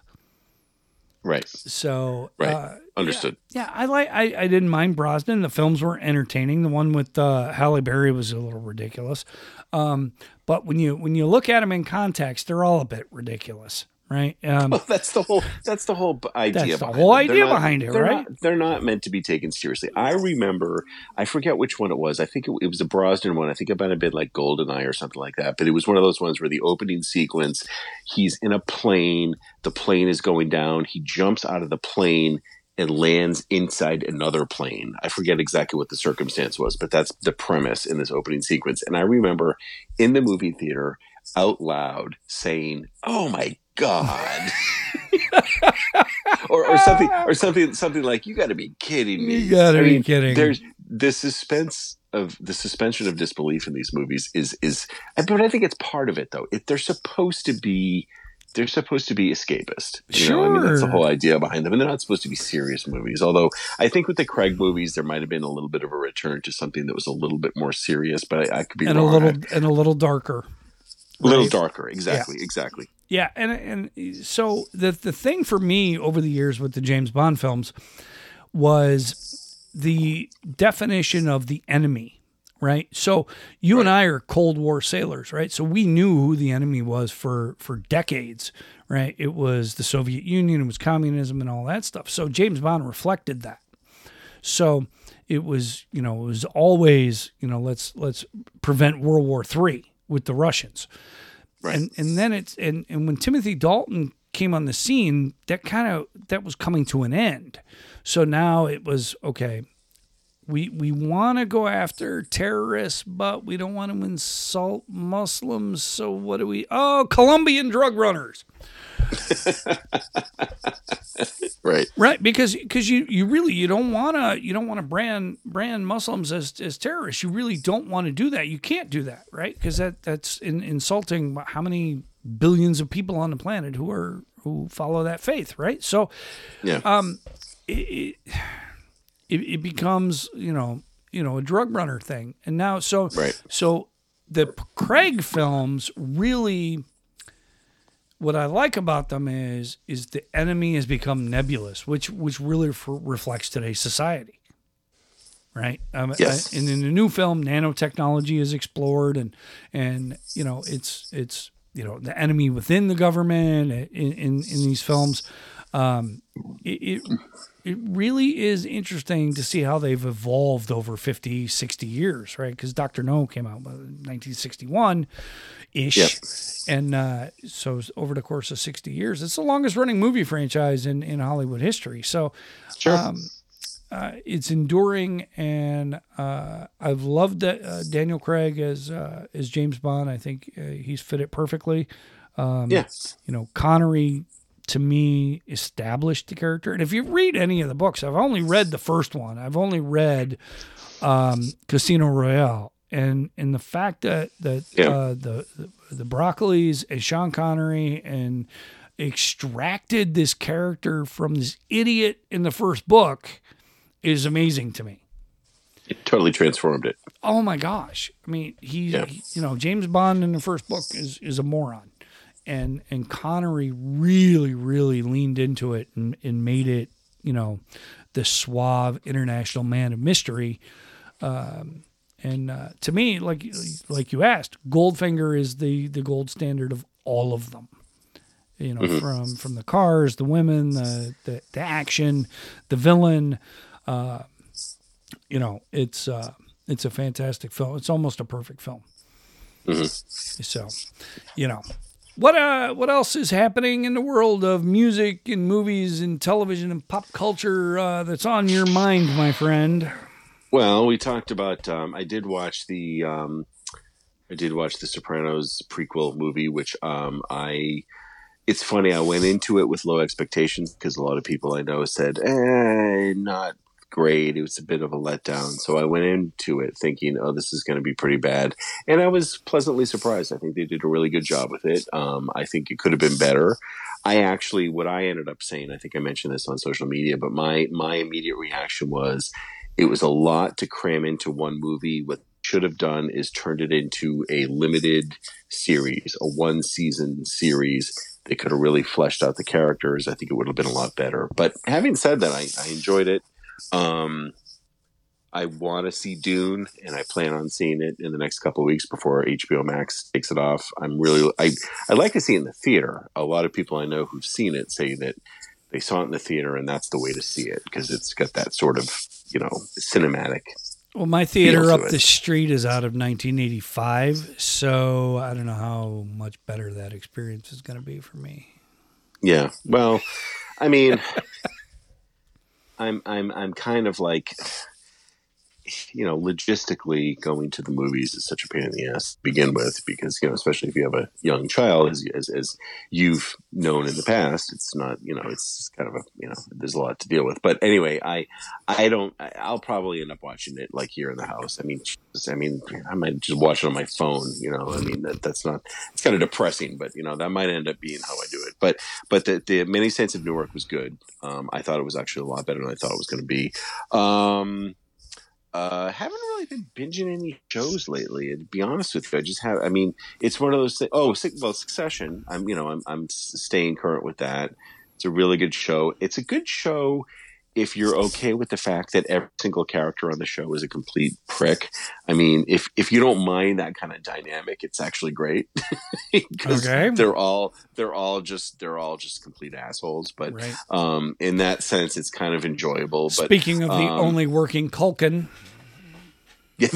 Right. So right. Uh, understood. Yeah, yeah I like. I, I didn't mind Brosnan. The films were entertaining. The one with uh, Halle Berry was a little ridiculous, um, but when you when you look at them in context, they're all a bit ridiculous right? Um, well, that's the whole that's the whole idea. That's the whole idea not, behind it, they're right? Not, they're not meant to be taken seriously. I remember, I forget which one it was. I think it, it was the Brosnan one. I think it might have been like Goldeneye or something like that. But it was one of those ones where the opening sequence, he's in a plane. The plane is going down. He jumps out of the plane and lands inside another plane. I forget exactly what the circumstance was, but that's the premise in this opening sequence. And I remember in the movie theater out loud saying, "Oh my God. or, or something, or something, something like you got to be kidding me. You got to be mean, kidding. There's the suspense of the suspension of disbelief in these movies is is, but I think it's part of it though. If they're supposed to be, they're supposed to be escapist. You sure, know? I mean that's the whole idea behind them, and they're not supposed to be serious movies. Although I think with the Craig movies, there might have been a little bit of a return to something that was a little bit more serious, but I, I could be and wrong. a little and a little darker. A little darker, exactly, yeah. exactly. Yeah, and and so the the thing for me over the years with the James Bond films was the definition of the enemy, right? So you right. and I are Cold War sailors, right? So we knew who the enemy was for for decades, right? It was the Soviet Union, it was communism and all that stuff. So James Bond reflected that. So it was, you know, it was always, you know, let's let's prevent World War 3 with the Russians. Right. And and then it's and, and when Timothy Dalton came on the scene, that kind of that was coming to an end. So now it was okay. We we want to go after terrorists, but we don't want to insult Muslims. So what do we? Oh, Colombian drug runners. right right because because you you really you don't want to you don't want to brand brand muslims as as terrorists you really don't want to do that you can't do that right because that that's in, insulting how many billions of people on the planet who are who follow that faith right so yeah um it, it, it becomes you know you know a drug runner thing and now so right so the craig films really what I like about them is is the enemy has become nebulous, which which really reflects today's society, right? Um, yes. I, and in the new film, nanotechnology is explored, and and you know it's it's you know the enemy within the government in in, in these films. Um, it, it it really is interesting to see how they've evolved over 50, 60 years, right? Because Dr. No came out in 1961 ish. Yep. And uh, so over the course of 60 years, it's the longest running movie franchise in, in Hollywood history. So sure. Um, uh, it's enduring, and uh, I've loved uh, Daniel Craig as uh, as James Bond. I think uh, he's fit it perfectly. Um, yeah. You know, Connery to me established the character. And if you read any of the books, I've only read the first one. I've only read um, Casino Royale, and and the fact that that yeah. uh, the, the the Broccoli's and Sean Connery and extracted this character from this idiot in the first book is amazing to me. It totally transformed it. Oh my gosh! I mean, he's yeah. he, you know James Bond in the first book is is a moron, and and Connery really really leaned into it and, and made it you know the suave international man of mystery. Um, and uh, to me, like like you asked, Goldfinger is the the gold standard of all of them. You know, mm-hmm. from from the cars, the women, the the, the action, the villain. Uh, you know, it's uh, it's a fantastic film. It's almost a perfect film. Mm-hmm. So, you know, what uh, what else is happening in the world of music and movies and television and pop culture uh, that's on your mind, my friend? Well, we talked about. Um, I did watch the. Um, I did watch the Sopranos prequel movie, which um, I. It's funny. I went into it with low expectations because a lot of people I know said, "Eh, not great. It was a bit of a letdown." So I went into it thinking, "Oh, this is going to be pretty bad," and I was pleasantly surprised. I think they did a really good job with it. Um, I think it could have been better. I actually, what I ended up saying, I think I mentioned this on social media, but my my immediate reaction was it was a lot to cram into one movie. What should have done is turned it into a limited series, a one season series they could have really fleshed out the characters, I think it would have been a lot better. But having said that, I, I enjoyed it. Um, I want to see Dune, and I plan on seeing it in the next couple of weeks before HBO Max takes it off. I'm really I I like to see it in the theater. A lot of people I know who've seen it say that they saw it in the theater, and that's the way to see it because it's got that sort of you know cinematic. Well, my theater up the street is out of 1985, so I don't know how much better that experience is going to be for me. Yeah, well, I mean, I'm I'm I'm kind of like you know, logistically going to the movies is such a pain in the ass to begin with because, you know, especially if you have a young child, as, as, as, you've known in the past, it's not, you know, it's kind of a, you know, there's a lot to deal with. But anyway, I, I don't, I'll probably end up watching it like here in the house. I mean, I mean, I might just watch it on my phone, you know, I mean, that, that's not, it's kind of depressing, but, you know, that might end up being how I do it. But, but the, the Many Saints of Newark was good. Um, I thought it was actually a lot better than I thought it was going to be. Um, uh, haven't really been binging any shows lately. To be honest with you, I just have. I mean, it's one of those things. Oh, well, Succession. I'm, you know, I'm, I'm staying current with that. It's a really good show. It's a good show if you're okay with the fact that every single character on the show is a complete prick. I mean, if if you don't mind that kind of dynamic, it's actually great because okay. they're all they're all just they're all just complete assholes. But right. um, in that sense, it's kind of enjoyable. But speaking of the um, only working Culkin. Yeah,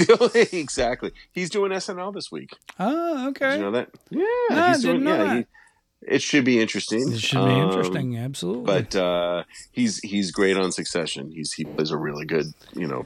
exactly. He's doing SNL this week. Oh, okay. Did you know that? Yeah, no, he's doing. yeah, it should be interesting. It should be um, interesting, absolutely. But uh, he's he's great on Succession. He's he plays a really good, you know,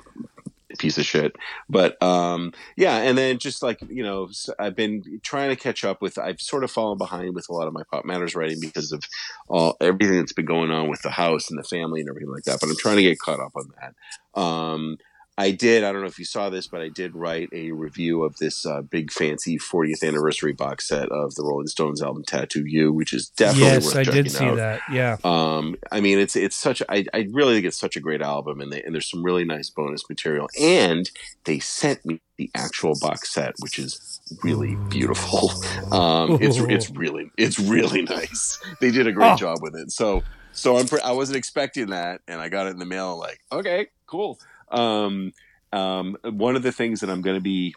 piece of shit. But um, yeah, and then just like you know, I've been trying to catch up with. I've sort of fallen behind with a lot of my PopMatters writing because of all everything that's been going on with the house and the family and everything like that. But I'm trying to get caught up on that. Um, I did. I don't know if you saw this, but I did write a review of this uh, big fancy 40th anniversary box set of the Rolling Stones album "Tattoo You," which is definitely yes, worth I did see out. that. Yeah. Um, I mean, it's it's such. I, I really think it's such a great album, and they, and there's some really nice bonus material. And they sent me the actual box set, which is really beautiful. Um, it's it's really it's really nice. They did a great oh. job with it. So so I'm I wasn't expecting that, and I got it in the mail. Like, okay, cool. Um, um, one of the things that I'm going to be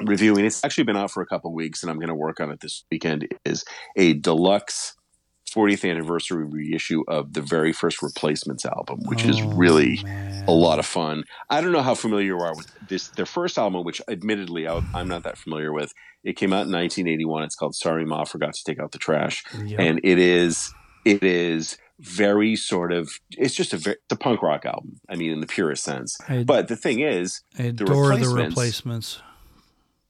reviewing, it's actually been out for a couple weeks, and I'm going to work on it this weekend, is a deluxe 40th anniversary reissue of the very first Replacements album, which oh, is really man. a lot of fun. I don't know how familiar you are with this. Their first album, which admittedly I, am not that familiar with, it came out in 1981. It's called "Sorry Ma Forgot to Take Out the Trash," yep. and it is it is very sort of it's just a very, a punk rock album. I mean, in the purest sense. I, but the thing is, I adore the replacements, the replacements.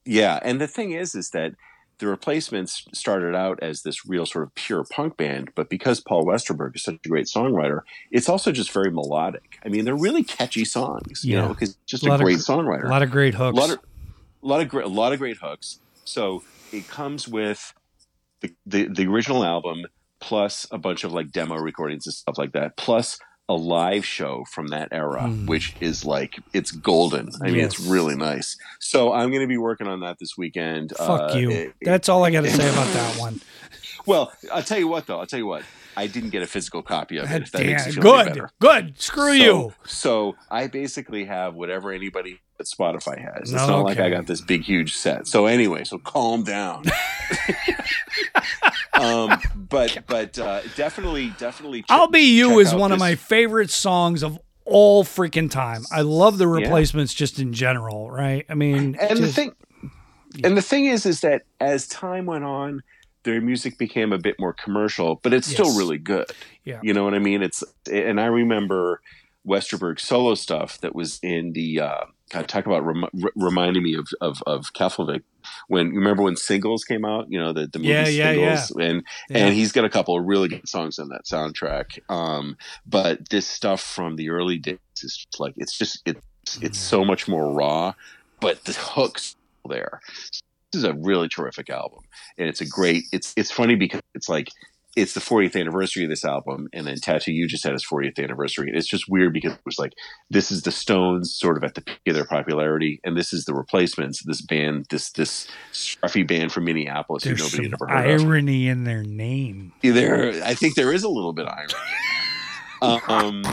Yeah, and the thing is, is that the replacements started out as this real sort of pure punk band, but because Paul Westerberg is such a great songwriter, it's also just very melodic. I mean, they're really catchy songs, you yeah. know, because just a, a great of, songwriter. A lot of great hooks. A lot of, a lot of great, a lot of great hooks. So it comes with the, the, the original album plus a bunch of like demo recordings and stuff like that, plus a live show from that era, mm. which is like it's golden. I mean, it's really nice. So I'm going to be working on that this weekend. Fuck uh, you. It, That's all I got to say about that one. Well, I'll tell you what, though. I'll tell you what. I didn't get a physical copy of it. that Damn, good, good. Screw so, you. So I basically have whatever anybody at Spotify has. It's not okay. like I got this big, huge set. So anyway, so calm down. um, but but uh, definitely, definitely. I'll be you is one this. of my favorite songs of all freaking time. I love the replacements yeah. just in general, right? I mean, and just, the thing, yeah. and the thing is, is that as time went on, their music became a bit more commercial, but it's yes. still really good. Yeah, you know what I mean. It's and I remember Westerberg solo stuff that was in the. Uh, God, talk about rem- reminding me of of, of Keflavik when you remember when Singles came out, you know the the movie yeah, yeah, Singles, yeah. and and he's got a couple of really good songs on that soundtrack. Um, but this stuff from the early days is just like it's just it's it's so much more raw, but the hooks there. This is a really terrific album, and it's a great. It's it's funny because it's like it's the 40th anniversary of this album, and then Tattoo You just had its 40th anniversary. And it's just weird because it was like this is the Stones sort of at the peak of their popularity, and this is the Replacements, this band, this this scruffy band from Minneapolis There's who nobody ever heard of. irony in their name. There, I think there is a little bit of irony. um,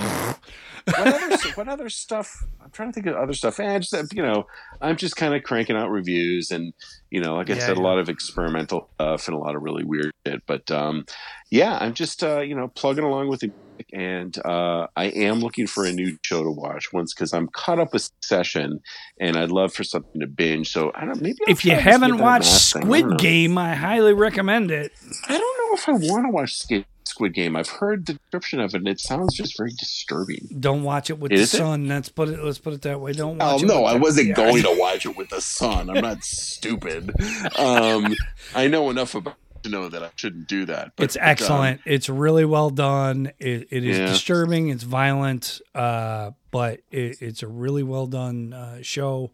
what other what other stuff? I'm trying to think of other stuff. Eh, just, you know, I'm just kind of cranking out reviews, and you know, like I Yeah, said, a lot of experimental stuff and a lot of really weird shit. But um, yeah, I'm just uh, you know plugging along with it, and uh, I am looking for a new show to watch once because I'm caught up with Session, and I'd love for something to binge. So I don't maybe I'll If you haven't watched thing. Squid. Game, I highly recommend it. I don't know if I want to watch Squid Squid Game. I've heard the description of it, and it sounds just very disturbing. Don't watch it with Is the it? son. Let's put it. Let's put it that way. Don't Oh watch it. no, I wasn't going to watch it with the son. I'm not stupid. Um, I know enough about it to know that I shouldn't do that. But, It's um, excellent. it's really well done. It, it is Yeah. disturbing. It's violent, uh, but it, it's a really well done uh, show,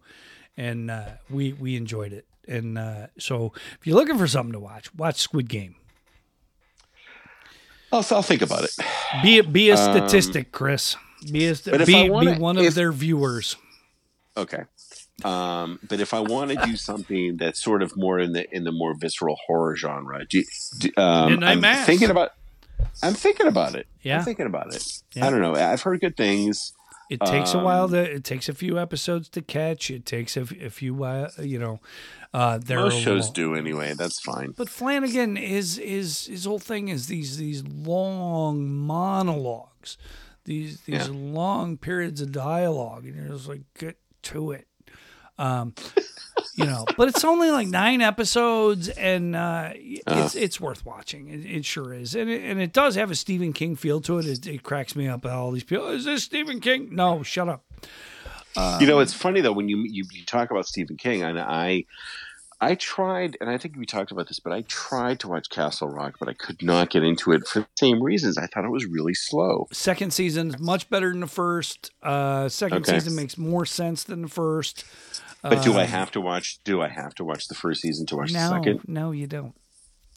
and uh, we we enjoyed it. And uh, so, if you're looking for something to watch, watch Squid Game. I'll, I'll think about it. Be a, be a Um, statistic, Chris. Be a st- but if be, wanna- be one of if- their viewers. Okay. Um, but if I want to do something that's sort of more in the in the more visceral horror genre, do, do, um, I'm Mass. thinking about. I'm thinking about it. Yeah. I'm thinking about it. Yeah. I don't know. I've heard good things. It takes a while um, to. It takes a few episodes to catch. It takes a few. while You know, uh, there Most shows lo- do anyway. That's fine. But Flanagan is is his whole thing is these these long monologues, these these Yeah. long periods of dialogue, and you're just like get to it. Um, you know, but it's only like nine episodes, and uh, it's it's worth watching. It, it sure is, and it, and it does have a Stephen King feel to it. It, it cracks me up. All these people, is this Stephen King? No, shut up. You know, it's funny though when you, you you talk about Stephen King, and I I tried, and I think we talked about this, but I tried to watch Castle Rock, but I could not get into it for the same reasons. I thought it was really slow. Second season's much better than the first. Uh, second Okay. season makes more sense than the first. But do I Um, have to watch? Do I have to watch the first season to watch No, the second? no, you don't.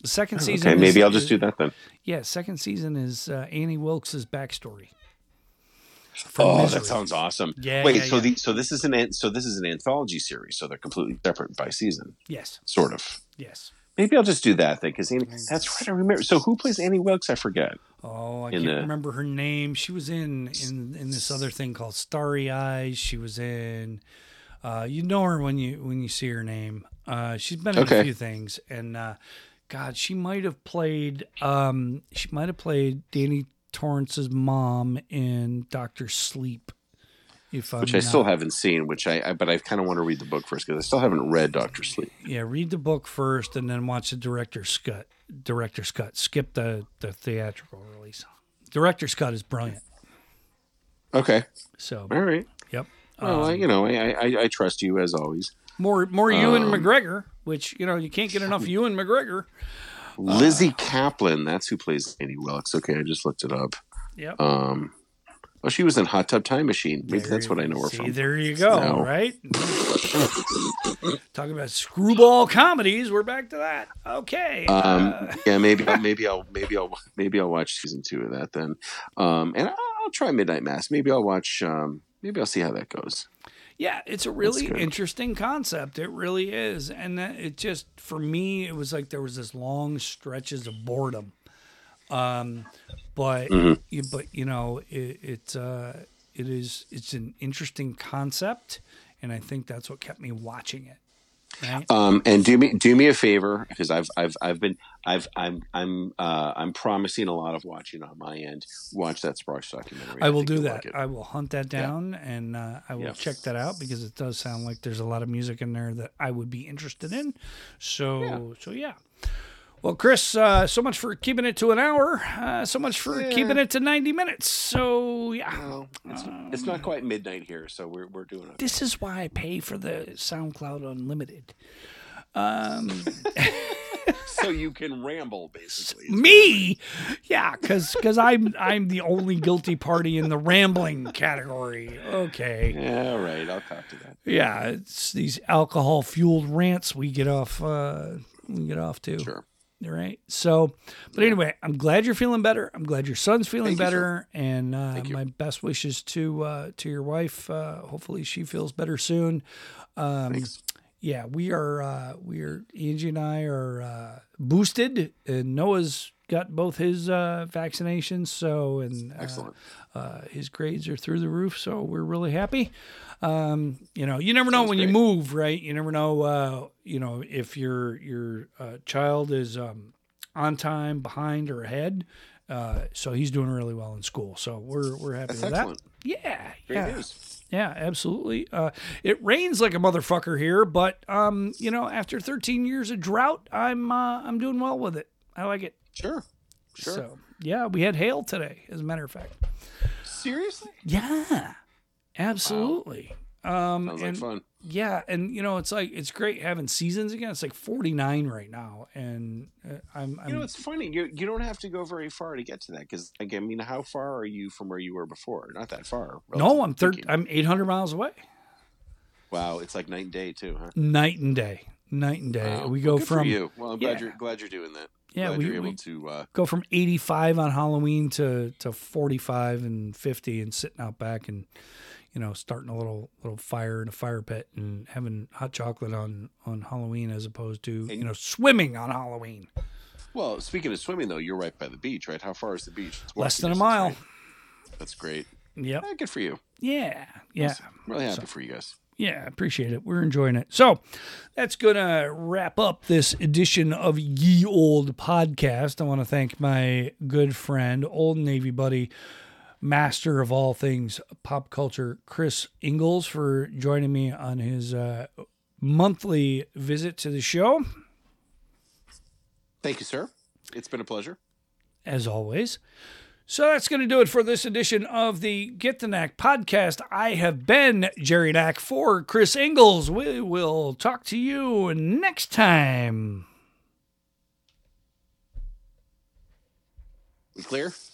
The second season. Okay, maybe I'll just do that then. Yeah, second season is uh, Annie Wilkes' backstory. Oh, Misery. that sounds awesome. Yeah, Wait, yeah, so yeah. the so this is an so this is an anthology series, so they're completely separate by season, Yes, sort of. yes. Maybe I'll just do that then, because that's right. I remember. So who plays Annie Wilkes? I forget. Oh, I can't the- remember her name. She was in in in this other thing called Starry Eyes. She was in. Uh, you know her when you when you see her name. Uh, she's been in a few things, and uh, God, she might have played. Um, she might have played Danny Torrance's mom in Doctor Sleep. If I'm Which I not- still haven't seen. Which I, I but I kind of want to read the book first because I still haven't read Doctor Sleep. yeah, read the book first, and then watch the director's cut. Director's cut. Skip the the theatrical release. Director's cut is brilliant. Okay, So, all right. yep. Well, Um, you know, I, I I trust you as always. More more Ewan Um, McGregor, which you know you can't get enough Ewan McGregor. Lizzy Caplan, that's who plays Annie Wilkes. Okay, I just looked it up. Yep. Um, well, she was in Hot Tub Time Machine. Maybe There that's what I know her see, from. There you go. No. Right. Talking about screwball comedies, we're back to that. Okay. Um, uh, yeah, maybe I'll, maybe I'll maybe I'll maybe I'll watch season two of that then. Um, and I'll, I'll try Midnight Mass. Maybe I'll watch. Um, maybe I'll see how that goes. Yeah, it's a really interesting concept. It really is, and that, it just for me, it was like there was this long stretches of boredom. Um, but Mhm. you, but you know, it, it's uh, it is it's an interesting concept, and I think that's what kept me watching it. Right. Um, and do me do me a favor because I've I've I've been I've I'm I'm uh, I'm promising a lot of watching on my end. Watch that Sparks documentary. I will think do that. like. I will hunt that down and uh, I will Yeah. check that out because it does sound like there's a lot of music in there that I would be interested in. So, Yeah. so yeah. Well, Chris, uh, so much for keeping it to an hour. Uh, so much for Yeah. keeping it to 90 minutes. So, yeah. Well, it's, it's not quite midnight here, so we're we're doing it. This is why I pay for the SoundCloud Unlimited. Um, so you can ramble basically. me, yeah, because because I'm I'm the only guilty party in the rambling category. Okay. Yeah, all right. I'll cop to that. Yeah, it's these alcohol fueled rants we get off uh we get off to. Sure. Right. So, but anyway, I'm glad you're feeling better. I'm glad your son's feeling Thank you, better, and uh, you. my best wishes to uh, to your wife. Uh, hopefully, she feels better soon. Um, Thanks. yeah, we are. Uh, we are. Angie and I are uh, boosted, and Noah's got both his uh, vaccinations. So, and Excellent. uh, his grades are through the roof. So we're really happy. Um, you know, you never know Sounds when you move, right? You never know. Uh, you know, if your your uh, child is um, on time, behind, or ahead. Uh, so he's doing really well in school. So we're we're happy That's with excellent. that. Yeah, Great yeah. news. Yeah, absolutely. Uh, it rains like a motherfucker here, but um, you know, after 13 years of drought, I'm uh, I'm doing well with it. I like it. Sure. Sure. So yeah, we had hail today, as a matter of fact. Seriously? Yeah, absolutely. Um, Sounds and like fun. yeah, and you know, it's like it's great having seasons again. It's like 49 right now, and uh, I'm, I'm You know, it's funny. You you don't have to go very far to get to that because, like, I mean, how far are you from where you were before? Not that far. no, I'm I'm 800 miles away. Wow, it's like night and day too, huh? Night and day, night and day. Wow. We go for from you. Well, I'm glad Yeah. you're glad you're doing that. Yeah, glad we- you're able to. Uh, go from 85 on Halloween to to 45 and 50 and sitting out back and you know starting a little little fire in a fire pit and having hot chocolate on on Halloween as opposed to you know swimming on Halloween. well, speaking of swimming, though, you're right by the beach, right? How far is the beach? Less than a mile. right? That's great. Yep. Eh, good for you. Yeah. Yeah. I'm really happy for you guys. Yeah, appreciate it. We're enjoying it. So that's going to wrap up this edition of Ye Old Podcast. I want to thank my good friend, old Navy buddy, master of all things pop culture, Chris Ingalls, for joining me on his uh, monthly visit to the show, Thank you, sir. It's been a pleasure. as always. So that's going to do it for this edition of the Get the Knack podcast. I have been Jerry Knack for Chris Ingalls. We will talk to you next time. We clear?